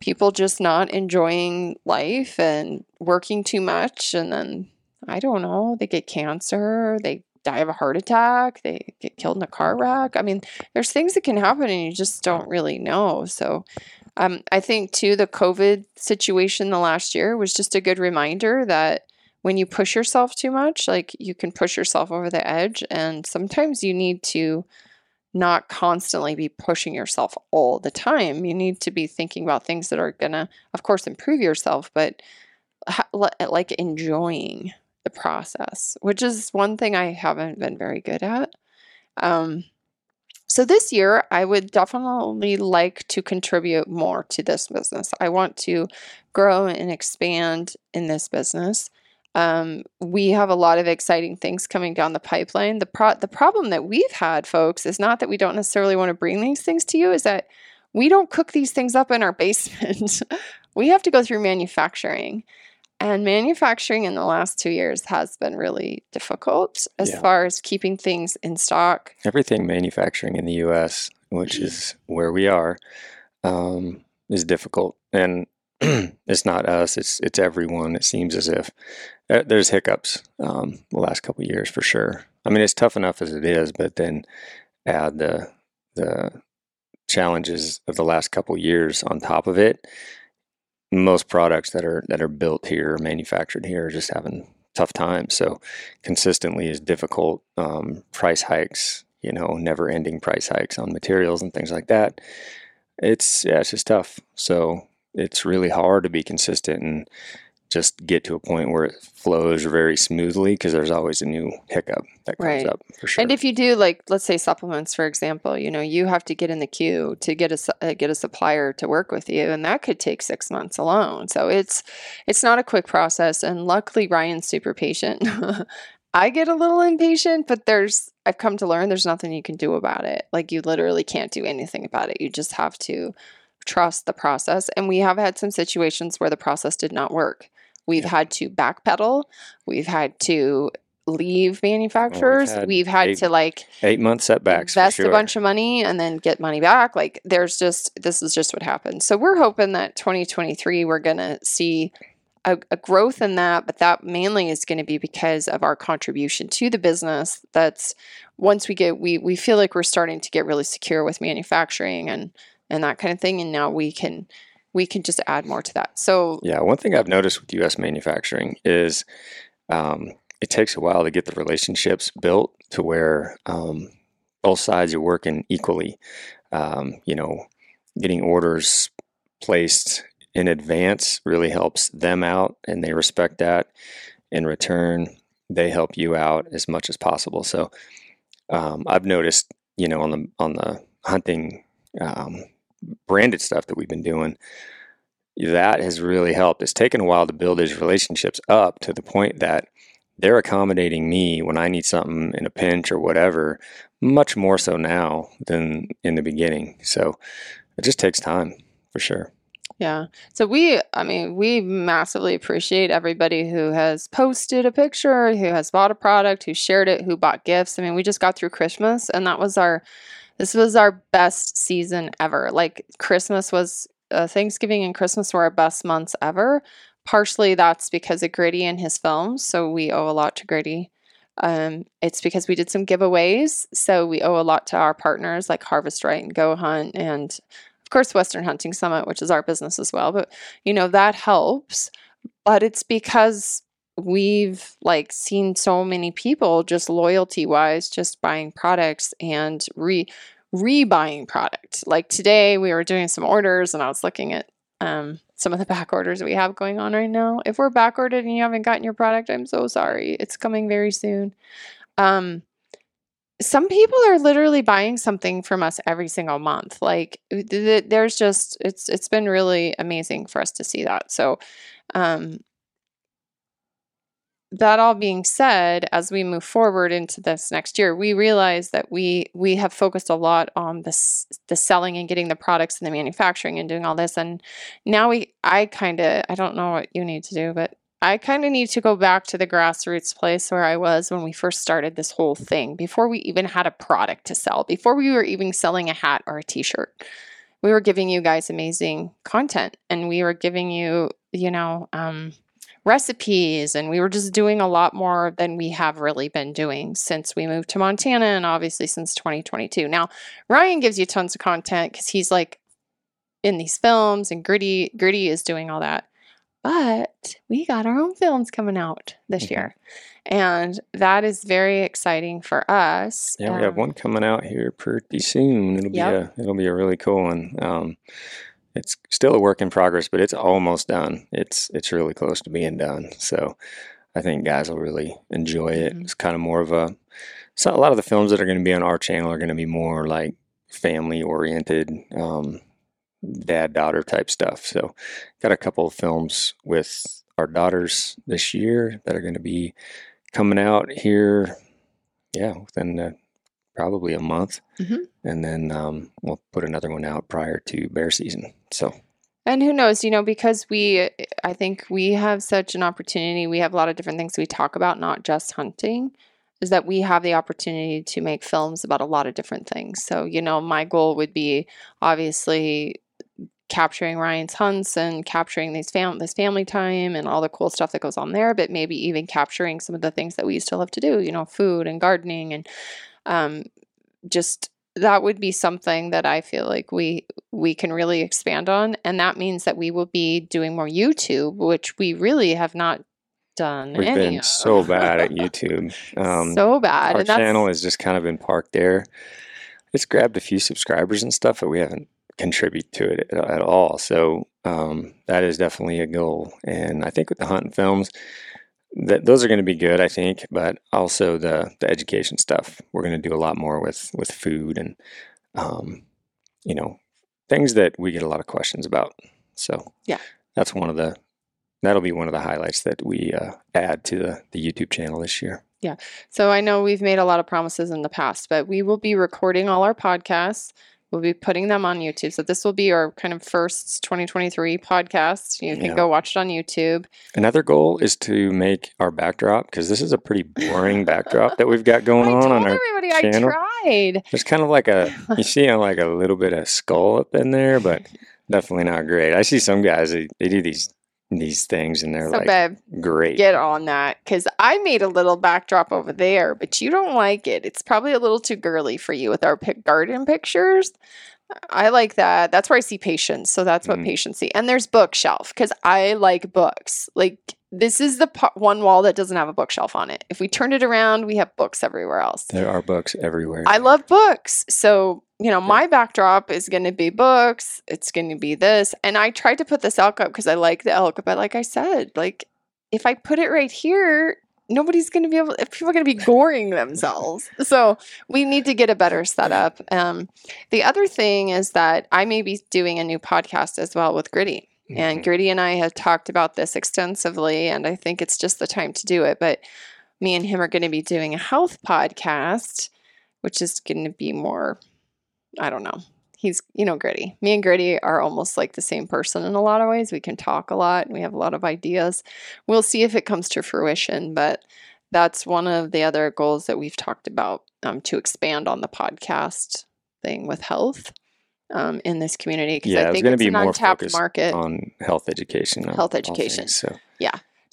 people just not enjoying life and working too much and then I don't know, they get cancer, they die of a heart attack, they get killed in a car wreck. I mean, there's things that can happen and you just don't really know. So, um, I think too, the COVID situation the last year was just a good reminder that when you push yourself too much, like you can push yourself over the edge. And sometimes you need to not constantly be pushing yourself all the time. You need to be thinking about things that are going to, of course, improve yourself, but like enjoying the process, which is one thing I haven't been very good at. Um, so this year, I would definitely like to contribute more to this business. I want to grow and expand in this business. Um, we have a lot of exciting things coming down the pipeline. The pro- the problem that we've had, folks, is not that we don't necessarily want to bring these things to you, is that we don't cook these things up in our basement. we have to go through manufacturing. And manufacturing in the last two years has been really difficult as Yeah. far as keeping things in stock. Everything manufacturing in the U.S., which is where we are, um, is difficult, and it's not us; it's it's everyone. It seems as if uh, there's hiccups um, the last couple years for sure. I mean, it's tough enough as it is, but then add the the challenges of the last couple years on top of it. Most products that are that are built here, manufactured here, are just having tough times. So consistently is difficult. Um, price hikes, you know, never ending price hikes on materials and things like that. It's yeah, it's just tough. So it's really hard to be consistent and just get to a point where it flows very smoothly because there's always a new hiccup that comes Right. up for sure. And if you do like let's say supplements for example, you know, you have to get in the queue to get a uh, get a supplier to work with you and that could take 6 months alone. So it's it's not a quick process and luckily Ryan's super patient. I get a little impatient, but there's I've come to learn there's nothing you can do about it. Like you literally can't do anything about it. You just have to trust the process. And we have had some situations where the process did not work. We've Yeah. had to backpedal. We've had to leave manufacturers. had we've had eight to like Eight month setbacks. invest sure. a bunch of money and then get money back. Like there's just this is just what happened. So we're hoping that 2023 we're gonna see a, a growth in that, but that mainly is going to be because of our contribution to the business. That's once we get we we feel like we're starting to get really secure with manufacturing and and that kind of thing, and now we can we can just add more to that. So Yeah, one thing I've noticed with U.S. manufacturing is um, it takes a while to get the relationships built to where um, both sides are working equally. Um, you know, getting orders placed in advance really helps them out, and they respect that. In return, they help you out as much as possible. So um, I've noticed, you know, on the on the hunting um, branded stuff that we've been doing, that has really helped. It's taken a while to build these relationships up to the point that they're accommodating me when I need something in a pinch or whatever, much more so now than in the beginning. So it just takes time for sure. Yeah. So we, I mean, we massively appreciate everybody who has posted a picture, who has bought a product, who shared it, who bought gifts. I mean, we just got through Christmas and that was our, this was our best season ever. Like Christmas was, uh, Thanksgiving and Christmas were our best months ever. Partially that's because of Gritty and his films. So we owe a lot to Gritty. Um, it's because we did some giveaways. So we owe a lot to our partners like Harvest Right and Go Hunt and of course Western Hunting Summit, which is our business as well. But you know, that helps. But it's because we've like seen so many people just loyalty wise just buying products and re rebuying product. Like today we were doing some orders and I was looking at um, some of the back orders we have going on right now. If we're back ordered and you haven't gotten your product, I'm so sorry. It's coming very soon. Um, some people are literally buying something from us every single month. Like there's just it's it's been really amazing for us to see that. So um that all being said, as we move forward into this next year, we realize that we we have focused a lot on this the selling and getting the products and the manufacturing and doing all this. And now we I kind of I don't know what you need to do, but I kind of need to go back to the grassroots place where I was when we first started this whole thing, before we even had a product to sell, before we were even selling a hat or a t-shirt. We were giving you guys amazing content and we were giving you, you know, um, recipes and we were just doing a lot more than we have really been doing since we moved to Montana and obviously since 2022. Now, Ryan gives you tons of content cuz he's like in these films and Gritty Gritty is doing all that. But we got our own films coming out this mm-hmm. year. And that is very exciting for us. Yeah, we have um, one coming out here pretty soon. It'll be yep. a it'll be a really cool one. Um, it's still a work in progress, but it's almost done. It's it's really close to being done. So I think guys will really enjoy it. Mm-hmm. It's kind of more of a so a lot of the films that are going to be on our channel are going to be more like family oriented, um, dad daughter type stuff. So got a couple of films with our daughters this year that are going to be coming out here. Yeah, within the probably a month, mm-hmm. and then um, we'll put another one out prior to bear season. So. And who knows, you know, because we, I think we have such an opportunity. We have a lot of different things we talk about, not just hunting, is that we have the opportunity to make films about a lot of different things. So, you know, my goal would be obviously capturing Ryan's hunts and capturing these fam- this family time and all the cool stuff that goes on there, but maybe even capturing some of the things that we still have to do, you know, food and gardening and um, just that would be something that I feel like we we can really expand on, and that means that we will be doing more YouTube, which we really have not done. We've been of. so bad at YouTube. Um, so bad. Our channel has just kind of been parked there. It's grabbed a few subscribers and stuff, but we haven't contributed to it at all. So um, that is definitely a goal. And I think with the hunting films, that those are going to be good, I think, but also the the education stuff. We're going to do a lot more with with food and um, you know things that we get a lot of questions about. So yeah, that's one of the that'll be one of the highlights that we uh, add to the the YouTube channel this year. Yeah. So I know we've made a lot of promises in the past, but we will be recording all our podcasts. We'll be putting them on YouTube. So this will be our kind of first 2023 podcast. You can yeah. go watch it on YouTube. Another goal is to make our backdrop because this is a pretty boring backdrop that we've got going on on our everybody channel. I tried. There's kind of like a you see uh, like a little bit of skull up in there, but definitely not great. I see some guys they, they do these these things and they're so like babe, great. Get on that because I made a little backdrop over there, but you don't like it. It's probably a little too girly for you with our pic- garden pictures. I like that. That's where I see patience. So that's what mm. patience see. And there's bookshelf because I like books. Like this is the pa- one wall that doesn't have a bookshelf on it. If we turn it around, we have books everywhere else. There are books everywhere. I love books. So, you know, my backdrop is going to be books. It's going to be this. And I tried to put this elk up because I like the elk. But like I said, like if I put it right here, nobody's going to be able, people are going to be goring themselves. So we need to get a better setup. Um, the other thing is that I may be doing a new podcast as well with Gritty. And Mhm. Gritty and I have talked about this extensively, and I think it's just the time to do it. But me and him are going to be doing a health podcast, which is going to be more, I don't know. He's, you know, Gritty. Me and Gritty are almost like the same person in a lot of ways. We can talk a lot and we have a lot of ideas. We'll see if it comes to fruition, but that's one of the other goals that we've talked about um, to expand on the podcast thing with health um, in this community because Yeah, I it's think it's be an more untapped market. on health education. Health education. things, so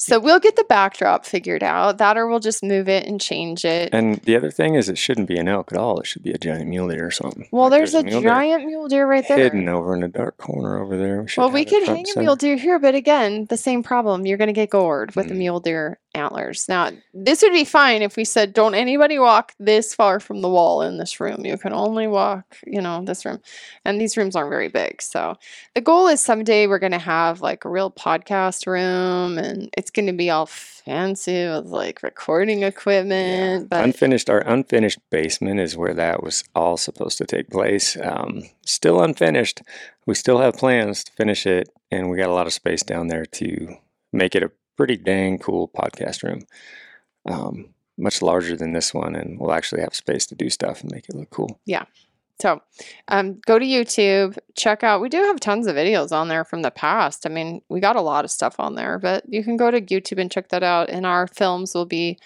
So we'll get the backdrop figured out. That or we'll just move it and change it. And the other thing is, it shouldn't be an elk at all. It should be a giant mule deer or something. well, Like, there's, a mule giant mule deer right there. hidden over in a dark corner over there. We Well, we could hang a mule deer here, but again, the same problem. You're going to get gored with the Mm. mule deer antlers. Now, this would be fine if we said, don't anybody walk this far from the wall in this room. You can only walk, you know, this room. And these rooms aren't very big. So the goal is someday we're going to have like a real podcast room and it's going to be all fancy with like recording equipment. But unfinished. Our unfinished basement is where that was all supposed to take place. Um, still unfinished. We still have plans to finish it, and we got a lot of space down there to make it a pretty dang cool podcast room. Um, much larger than this one, and we'll actually have space to do stuff and make it look cool. Yeah. So, um, go to YouTube, check out. We do have tons of videos on there from the past. I mean, we got a lot of stuff on there, but you can go to YouTube and check that out. And our films will be.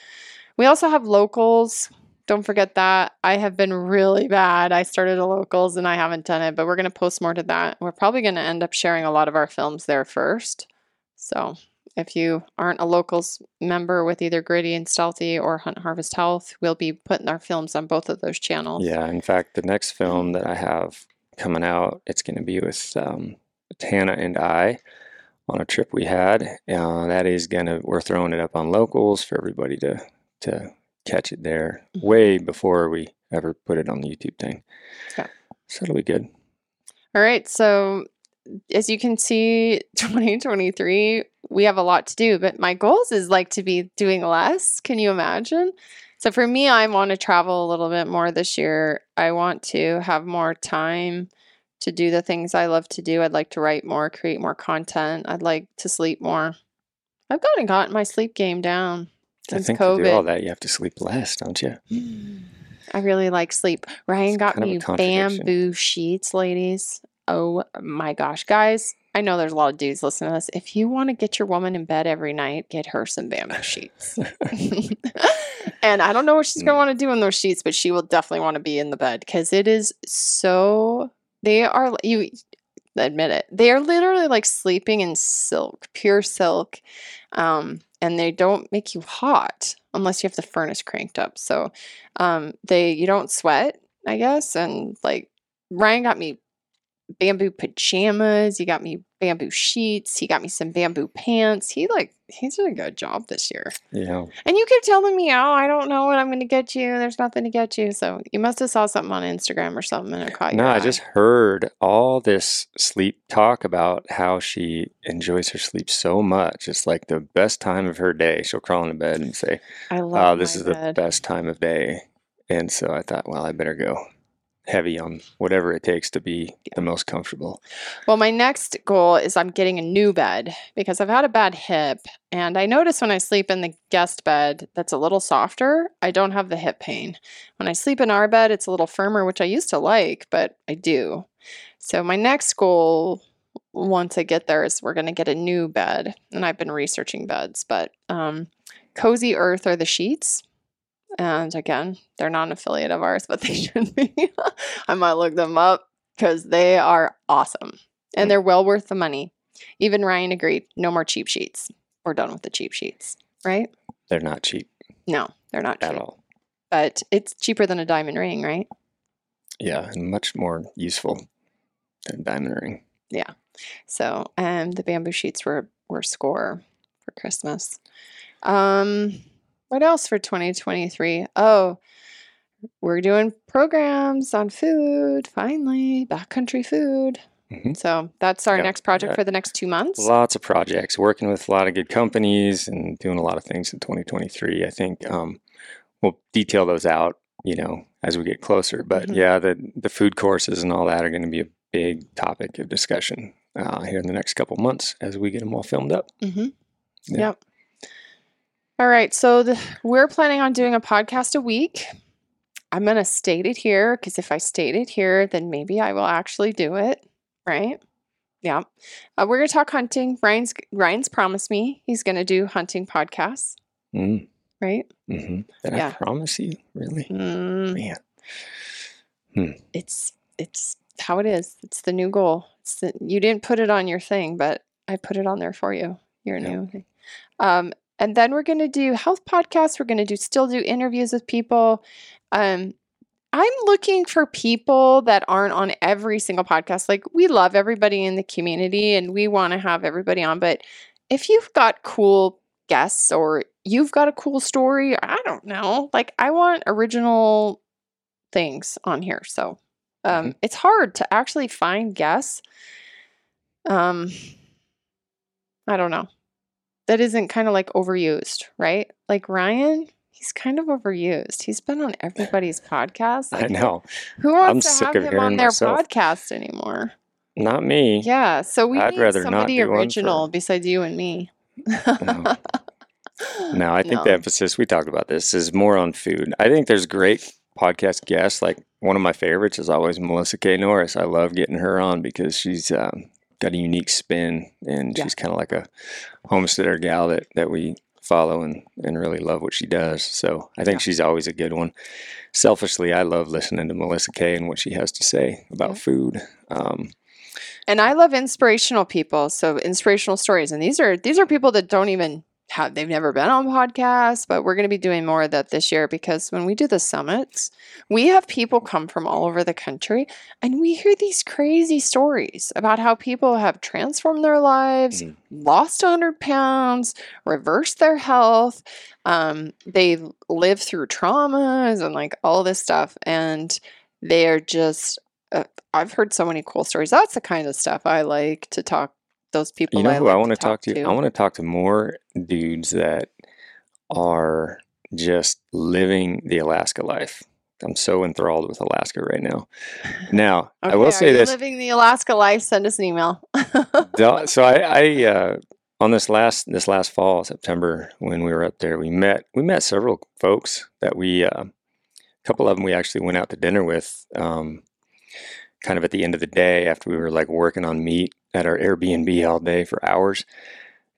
We also have locals. Don't forget that. I have been really bad. I started a locals and I haven't done it, but we're going to post more to that. We're probably going to end up sharing a lot of our films there first. So, if you aren't a locals member with either Gritty and Stealthy or Hunt Harvest Health, we'll be putting our films on both of those channels. Yeah, in fact, the next film that I have coming out, it's going to be with um, Tana and I on a trip we had. Uh, that is gonna we're throwing it up on locals for everybody to to catch it there Mhm. way before we ever put it on the YouTube thing. Yeah. So it'll be good. All right. So, as you can see, 2023, we have a lot to do, but my goals is like to be doing less. Can you imagine? So, for me, I want to travel a little bit more this year. I want to have more time to do the things I love to do. I'd like to write more, create more content. I'd like to sleep more. I've gotten gotten my sleep game down I since think to do all that, you have to sleep less, don't you? I really like sleep. Ryan It's got kind of a me bamboo sheets, ladies. Oh my gosh, guys. I know there's a lot of dudes listening to this. If you want to get your woman in bed every night, get her some bamboo sheets. and I don't know what she's going to Mm. want to do in those sheets, but she will definitely want to be in the bed because it is so. They are, you admit it, they are literally like sleeping in silk, pure silk. Um, and they don't make you hot unless you have the furnace cranked up. So um, they you don't sweat, I guess. And like Ryan got me bamboo pajamas. He got me bamboo sheets. He got me some bamboo pants. He like he's doing a good job this year. Yeah. And you keep telling me, oh, I don't know what I'm going to get you. There's nothing to get you. So you must have saw something on Instagram or something and it caught your No, I just heard all this sleep talk about how she enjoys her sleep so much. It's like the best time of her day. She'll crawl into bed and say, I love. "Oh, this is the best time of day." And so I thought, well, I better go heavy on whatever it takes to be the most comfortable. Well, my next goal is I'm getting a new bed because I've had a bad hip. And I notice when I sleep in the guest bed that's a little softer, I don't have the hip pain. When I sleep in our bed, it's a little firmer, which I used to like, but I do. So, my next goal once I get there is we're going to get a new bed. And I've been researching beds, but um, Cozy Earth are the sheets. And again, they're not an affiliate of ours, but they should be. I might look them up because they are awesome and they're well worth the money. Even Ryan agreed no more cheap sheets. We're done with the cheap sheets, right? They're not cheap No, they're not at cheap, all. but it's cheaper than a diamond ring, right? Yeah, and much more useful than diamond ring. Yeah. So, um, the bamboo sheets were were score for Christmas. Um, what else for 2023? Oh, we're doing programs on food. Finally, backcountry food. Mhm. So that's our Yeah, next project for the next two months. Lots of projects, working with a lot of good companies and doing a lot of things in 2023. I think um, we'll detail those out, you know, as we get closer. But Mhm. yeah, the the food courses and all that are going to be a big topic of discussion uh, here in the next couple months as we get them all filmed up. Mm-hmm. Yeah. Yep. All right. So the, we're planning on doing a podcast a week. I'm going to state it here because if I state it here, then maybe I will actually do it. Right? Yeah. Uh, we're going to talk hunting. Ryan's Ryan's promised me he's going to do hunting podcasts. Mm, Right? hmm Did Yeah. I promise you? Really? Mm, Man. it's it's how it is. It's the new goal. It's the, you didn't put it on your thing, but I put it on there for you. Your Yeah. new thing. Um, and then we're going to do health podcasts. We're going to do still do interviews with people. Um, I'm looking for people that aren't on every single podcast. Like we love everybody in the community and we want to have everybody on, but if you've got cool guests or you've got a cool story, I don't know. Like I want original things on here. So um, it's hard to actually find guests. Um, I don't know. That isn't kind of like overused, right? Like Ryan, he's kind of overused. He's been on everybody's podcast. I know. Who wants I'm to have him on their myself. podcast anymore? Not me. Yeah, so we I'd need rather somebody original for- besides you and me. No. No, I think No. the emphasis we talked about this is more on food. I think there's great podcast guests. Like one of my favorites is always Melissa K. Norris. I love getting her on because she's um, got a unique spin and Yeah. she's kind of like a homesteader gal that, that we follow and, and really love what she does. So I think Yeah. she's always a good one. Selfishly, I love listening to Melissa K. and what she has to say about Yeah. food. Um, And I love inspirational people, so inspirational stories. And these are these are people that don't even have they've never been on podcasts, but we're going to be doing more of that this year because when we do the summits, we have people come from all over the country and we hear these crazy stories about how people have transformed their lives, Mhm. lost 100 pounds, reversed their health. Um, they live through traumas and like all this stuff. And they're just uh, I've heard so many cool stories. That's the kind of stuff I like to talk. Those people. You know I who like I want to talk to? I want to talk to more dudes that are just living the Alaska life. I'm so enthralled with Alaska right now. Now, I will Okay, say this. living the Alaska life. Send us an email. So I, I uh, on this last this last fall, September, when we were up there, we met we met several folks that we uh, a couple of them we actually went out to dinner with. Um, kind of at the end of the day after we were like working on meat at our Airbnb all day for hours,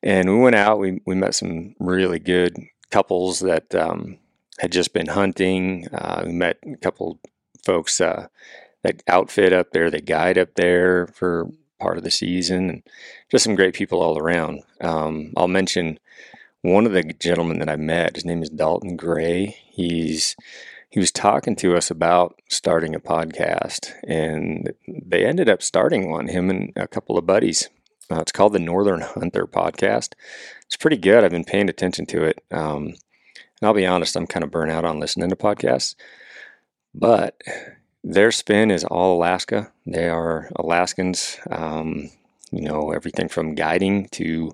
and we went out. We we met some really good couples that um, had just been hunting. Uh, we met a couple folks uh, that outfit up there, that guide up there for part of the season, and just some great people all around. Um, I'll mention one of the gentlemen that I met. His name is Dalton Gray. He's he was talking to us about starting a podcast, and they ended up starting one. Him and a couple of buddies. Uh, it's called the Northern Hunter Podcast. It's pretty good. I've been paying attention to it. Um, and I'll be honest, I'm kind of burnt out on listening to podcasts, but their spin is all Alaska. They are Alaskans. Um, you know, everything from guiding to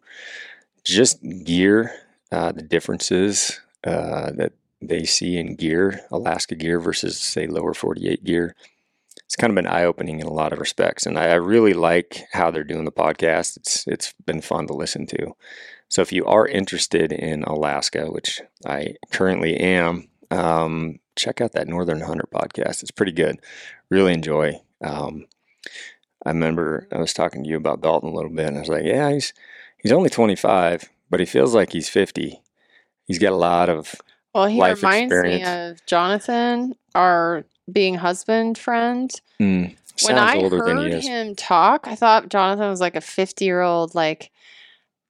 just gear, uh, the differences uh, that they see in gear, Alaska gear versus, say, lower 48 gear. It's kind of been eye opening in a lot of respects. And I, I really like how they're doing the podcast. It's It's been fun to listen to. So if you are interested in Alaska, which I currently am, um, check out that Northern Hunter podcast. It's pretty good. Really enjoy. Um, I remember I was talking to you about Dalton a little bit, and I was like, "Yeah, he's he's only 25, but he feels like he's 50. He's got a lot of Well, he life reminds experience. me of Jonathan, our being husband friend. mm, when sounds I older than he heard is. him talk, I thought Jonathan was like a 50 year old, like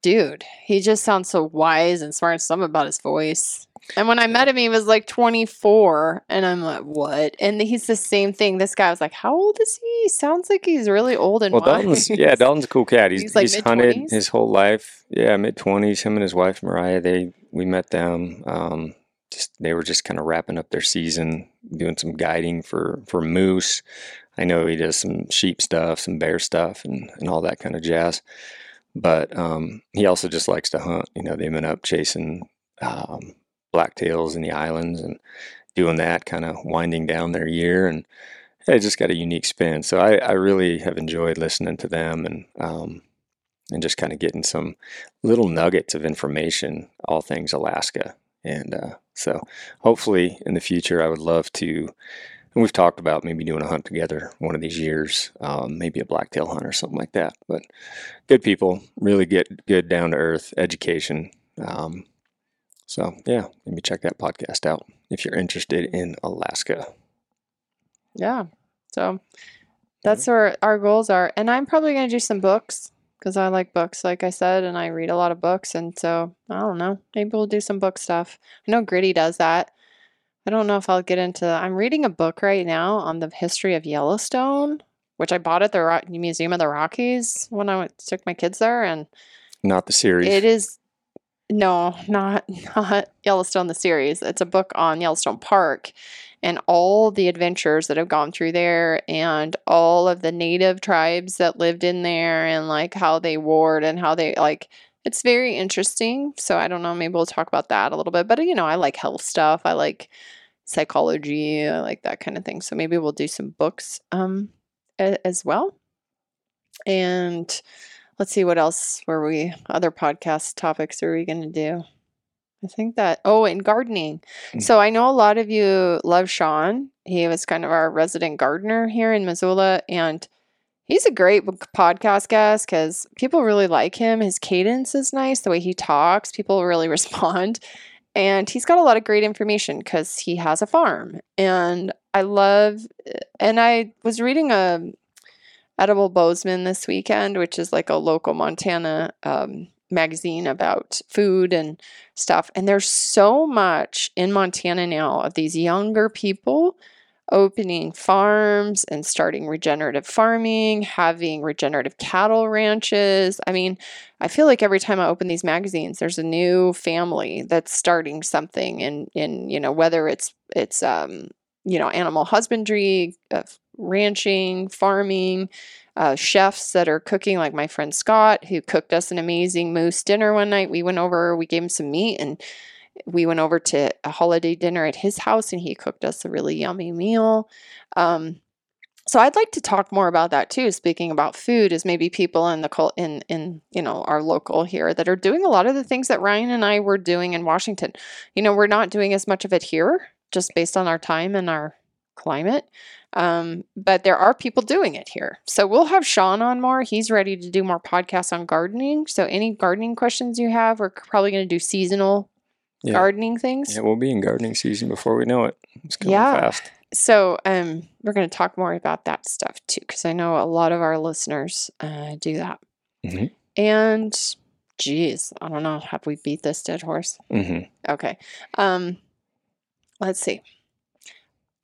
dude. He just sounds so wise and smart. Something about his voice. And when I met him, he was like 24. And I'm like, what? And he's the same thing. This guy was like, how old is he? He sounds like he's really old and Well, wise. Dalton's yeah, Dalton's a cool cat. He's He's, he's, like, hunted mid-twenties? his whole life. Yeah, mid twenties. Him and his wife Mariah. They we met them. Um, just they were just kind of wrapping up their season, doing some guiding for for moose. I know he does some sheep stuff, some bear stuff, and and all that kind of jazz. But um, he also just likes to hunt. You know, they've been up chasing um, blacktails in the islands and doing that, kind of winding down their year and it just got a unique spin. So I, I really have enjoyed listening to them and um, and just kind of getting some little nuggets of information, all things Alaska. And uh, so hopefully in the future, I would love to. And we've talked about maybe doing a hunt together one of these years, um, maybe a blacktail hunt or something like that. But good people, really get good down to earth education. Um, so yeah, maybe check that podcast out if you're interested in Alaska. Yeah. So that's where our goals are. And I'm probably going to do some books because I like books, like I said, and I read a lot of books. And so I don't know. Maybe we'll do some book stuff. I know Gritty does that. I don't know if I'll get into. I'm reading a book right now on the history of Yellowstone, which I bought at the Ro- Museum of the Rockies when I went, took my kids there, and Not the series. it is no, not not Yellowstone the series. It's a book on Yellowstone Park and all the adventures that have gone through there and all of the native tribes that lived in there and like how they warred and how they like it's very interesting. So I don't know, maybe we'll talk about that a little bit. But you know, I like health stuff. I like psychology. I like that kind of thing. So maybe we'll do some books um as well. And let's see what else were we other podcast topics are we going to do i think that oh and gardening. Mm. so i know a lot of you love sean. He was kind of our resident gardener here in missoula and he's a great podcast guest because people really like him. His cadence is nice the way he talks people really respond and he's got a lot of great information because he has a farm and i love and i was reading a Edible Bozeman this weekend, which is like a local Montana um, magazine about food and stuff. And there's so much in Montana now of these younger people opening farms and starting regenerative farming, having regenerative cattle ranches. I mean, I feel like every time I open these magazines, there's a new family that's starting something in in you know whether it's it's um you know animal husbandry, uh, ranching, farming, uh, chefs that are cooking, like my friend Scott, who cooked us an amazing moose dinner one night. We went over, we gave him some meat, and we went over to a holiday dinner at his house, and he cooked us a really yummy meal. Um, so I'd like to talk more about that too. Speaking about food, is maybe people in the cul- in in you know our local here that are doing a lot of the things that Ryan and I were doing in Washington. You know, we're not doing as much of it here, just based on our time and our climate. Um, but there are people doing it here. So we'll have Sean on more. He's ready to do more podcasts on gardening. So any gardening questions you have, we're probably going to do seasonal yeah. gardening things. yeah, we'll be in gardening season before we know it. It's coming Yeah. fast. So um, we're going to talk more about that stuff too, because I know a lot of our listeners uh, do that. Mhm. And geez, I don't know. Have we beat this dead horse? hmm Okay. Um, let's see.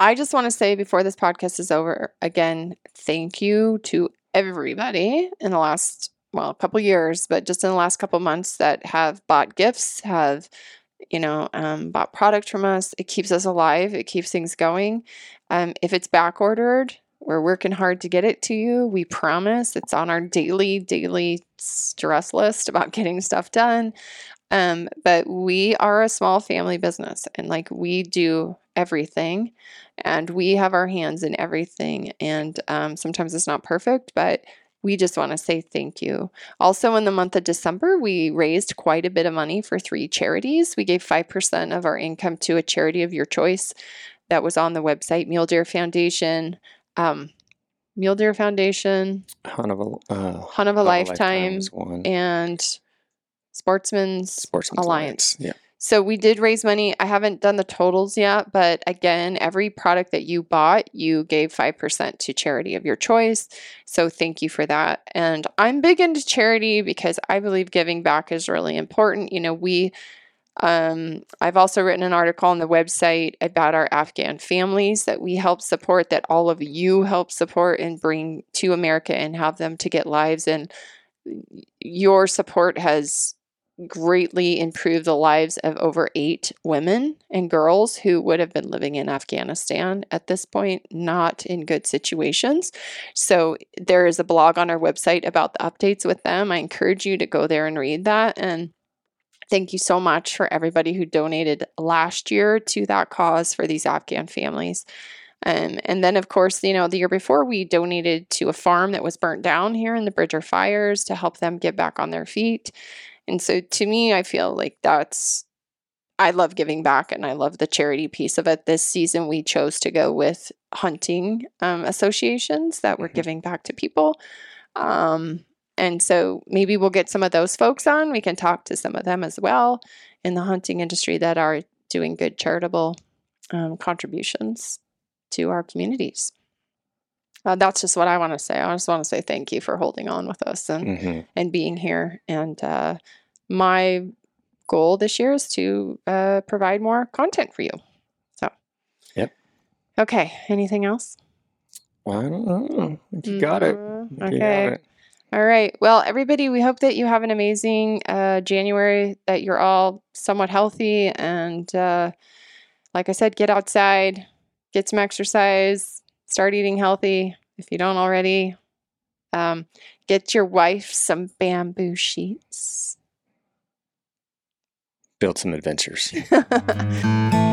I just want to say before this podcast is over, again, thank you to everybody in the last, well, a couple years, but just in the last couple months that have bought gifts, have, you know, um, bought product from us. It keeps us alive. It keeps things going. Um, if it's back ordered, we're working hard to get it to you. We promise. It's on our daily, daily stress list about getting stuff done. Um, but we are a small family business and like we do everything and we have our hands in everything. And um, sometimes it's not perfect, but we just want to say thank you. Also, in the month of December, we raised quite a bit of money for three charities. We gave 5% of our income to a charity of your choice that was on the website Mule Deer Foundation, um, Mule Deer Foundation, Hunt of a, uh, Hunt of a Hunt Lifetime, and Sportsman's Sportsman's Alliance. Yeah. so we did raise money. I haven't done the totals yet, but again, every product that you bought, you gave 5% to charity of your choice. So thank you for that. And I'm big into charity because I believe giving back is really important. You know, we um, I've also written an article on the website about our Afghan families that we help support, that all of you help support and bring to America and have them to get lives. And your support has greatly improved the lives of over eight women and girls who would have been living in Afghanistan at this point, not in good situations. So, there is a blog on our website about the updates with them. I encourage you to go there and read that. And thank you so much for everybody who donated last year to that cause for these Afghan families. Um, and then, of course, you know, the year before, we donated to a farm that was burnt down here in the Bridger fires to help them get back on their feet. And so to me, I feel like that's, I love giving back and I love the charity piece of it. This season, we chose to go with hunting um, associations that were mm-hmm. giving back to people. Um, and so maybe we'll get some of those folks on. We can talk to some of them as well in the hunting industry that are doing good charitable um, contributions to our communities. Uh, that's just what I want to say. I just want to say thank you for holding on with us and mm-hmm. and being here. And uh, my goal this year is to uh, provide more content for you. So, yep. Okay. Anything else? Well, I don't know. You got it. Mm-hmm. okay. Got it. All right. Well, everybody, we hope that you have an amazing uh, January, that you're all somewhat healthy. And uh, like I said, get outside, get some exercise, start eating healthy if you don't already. Um, get your wife some bamboo sheets. Build some adventures.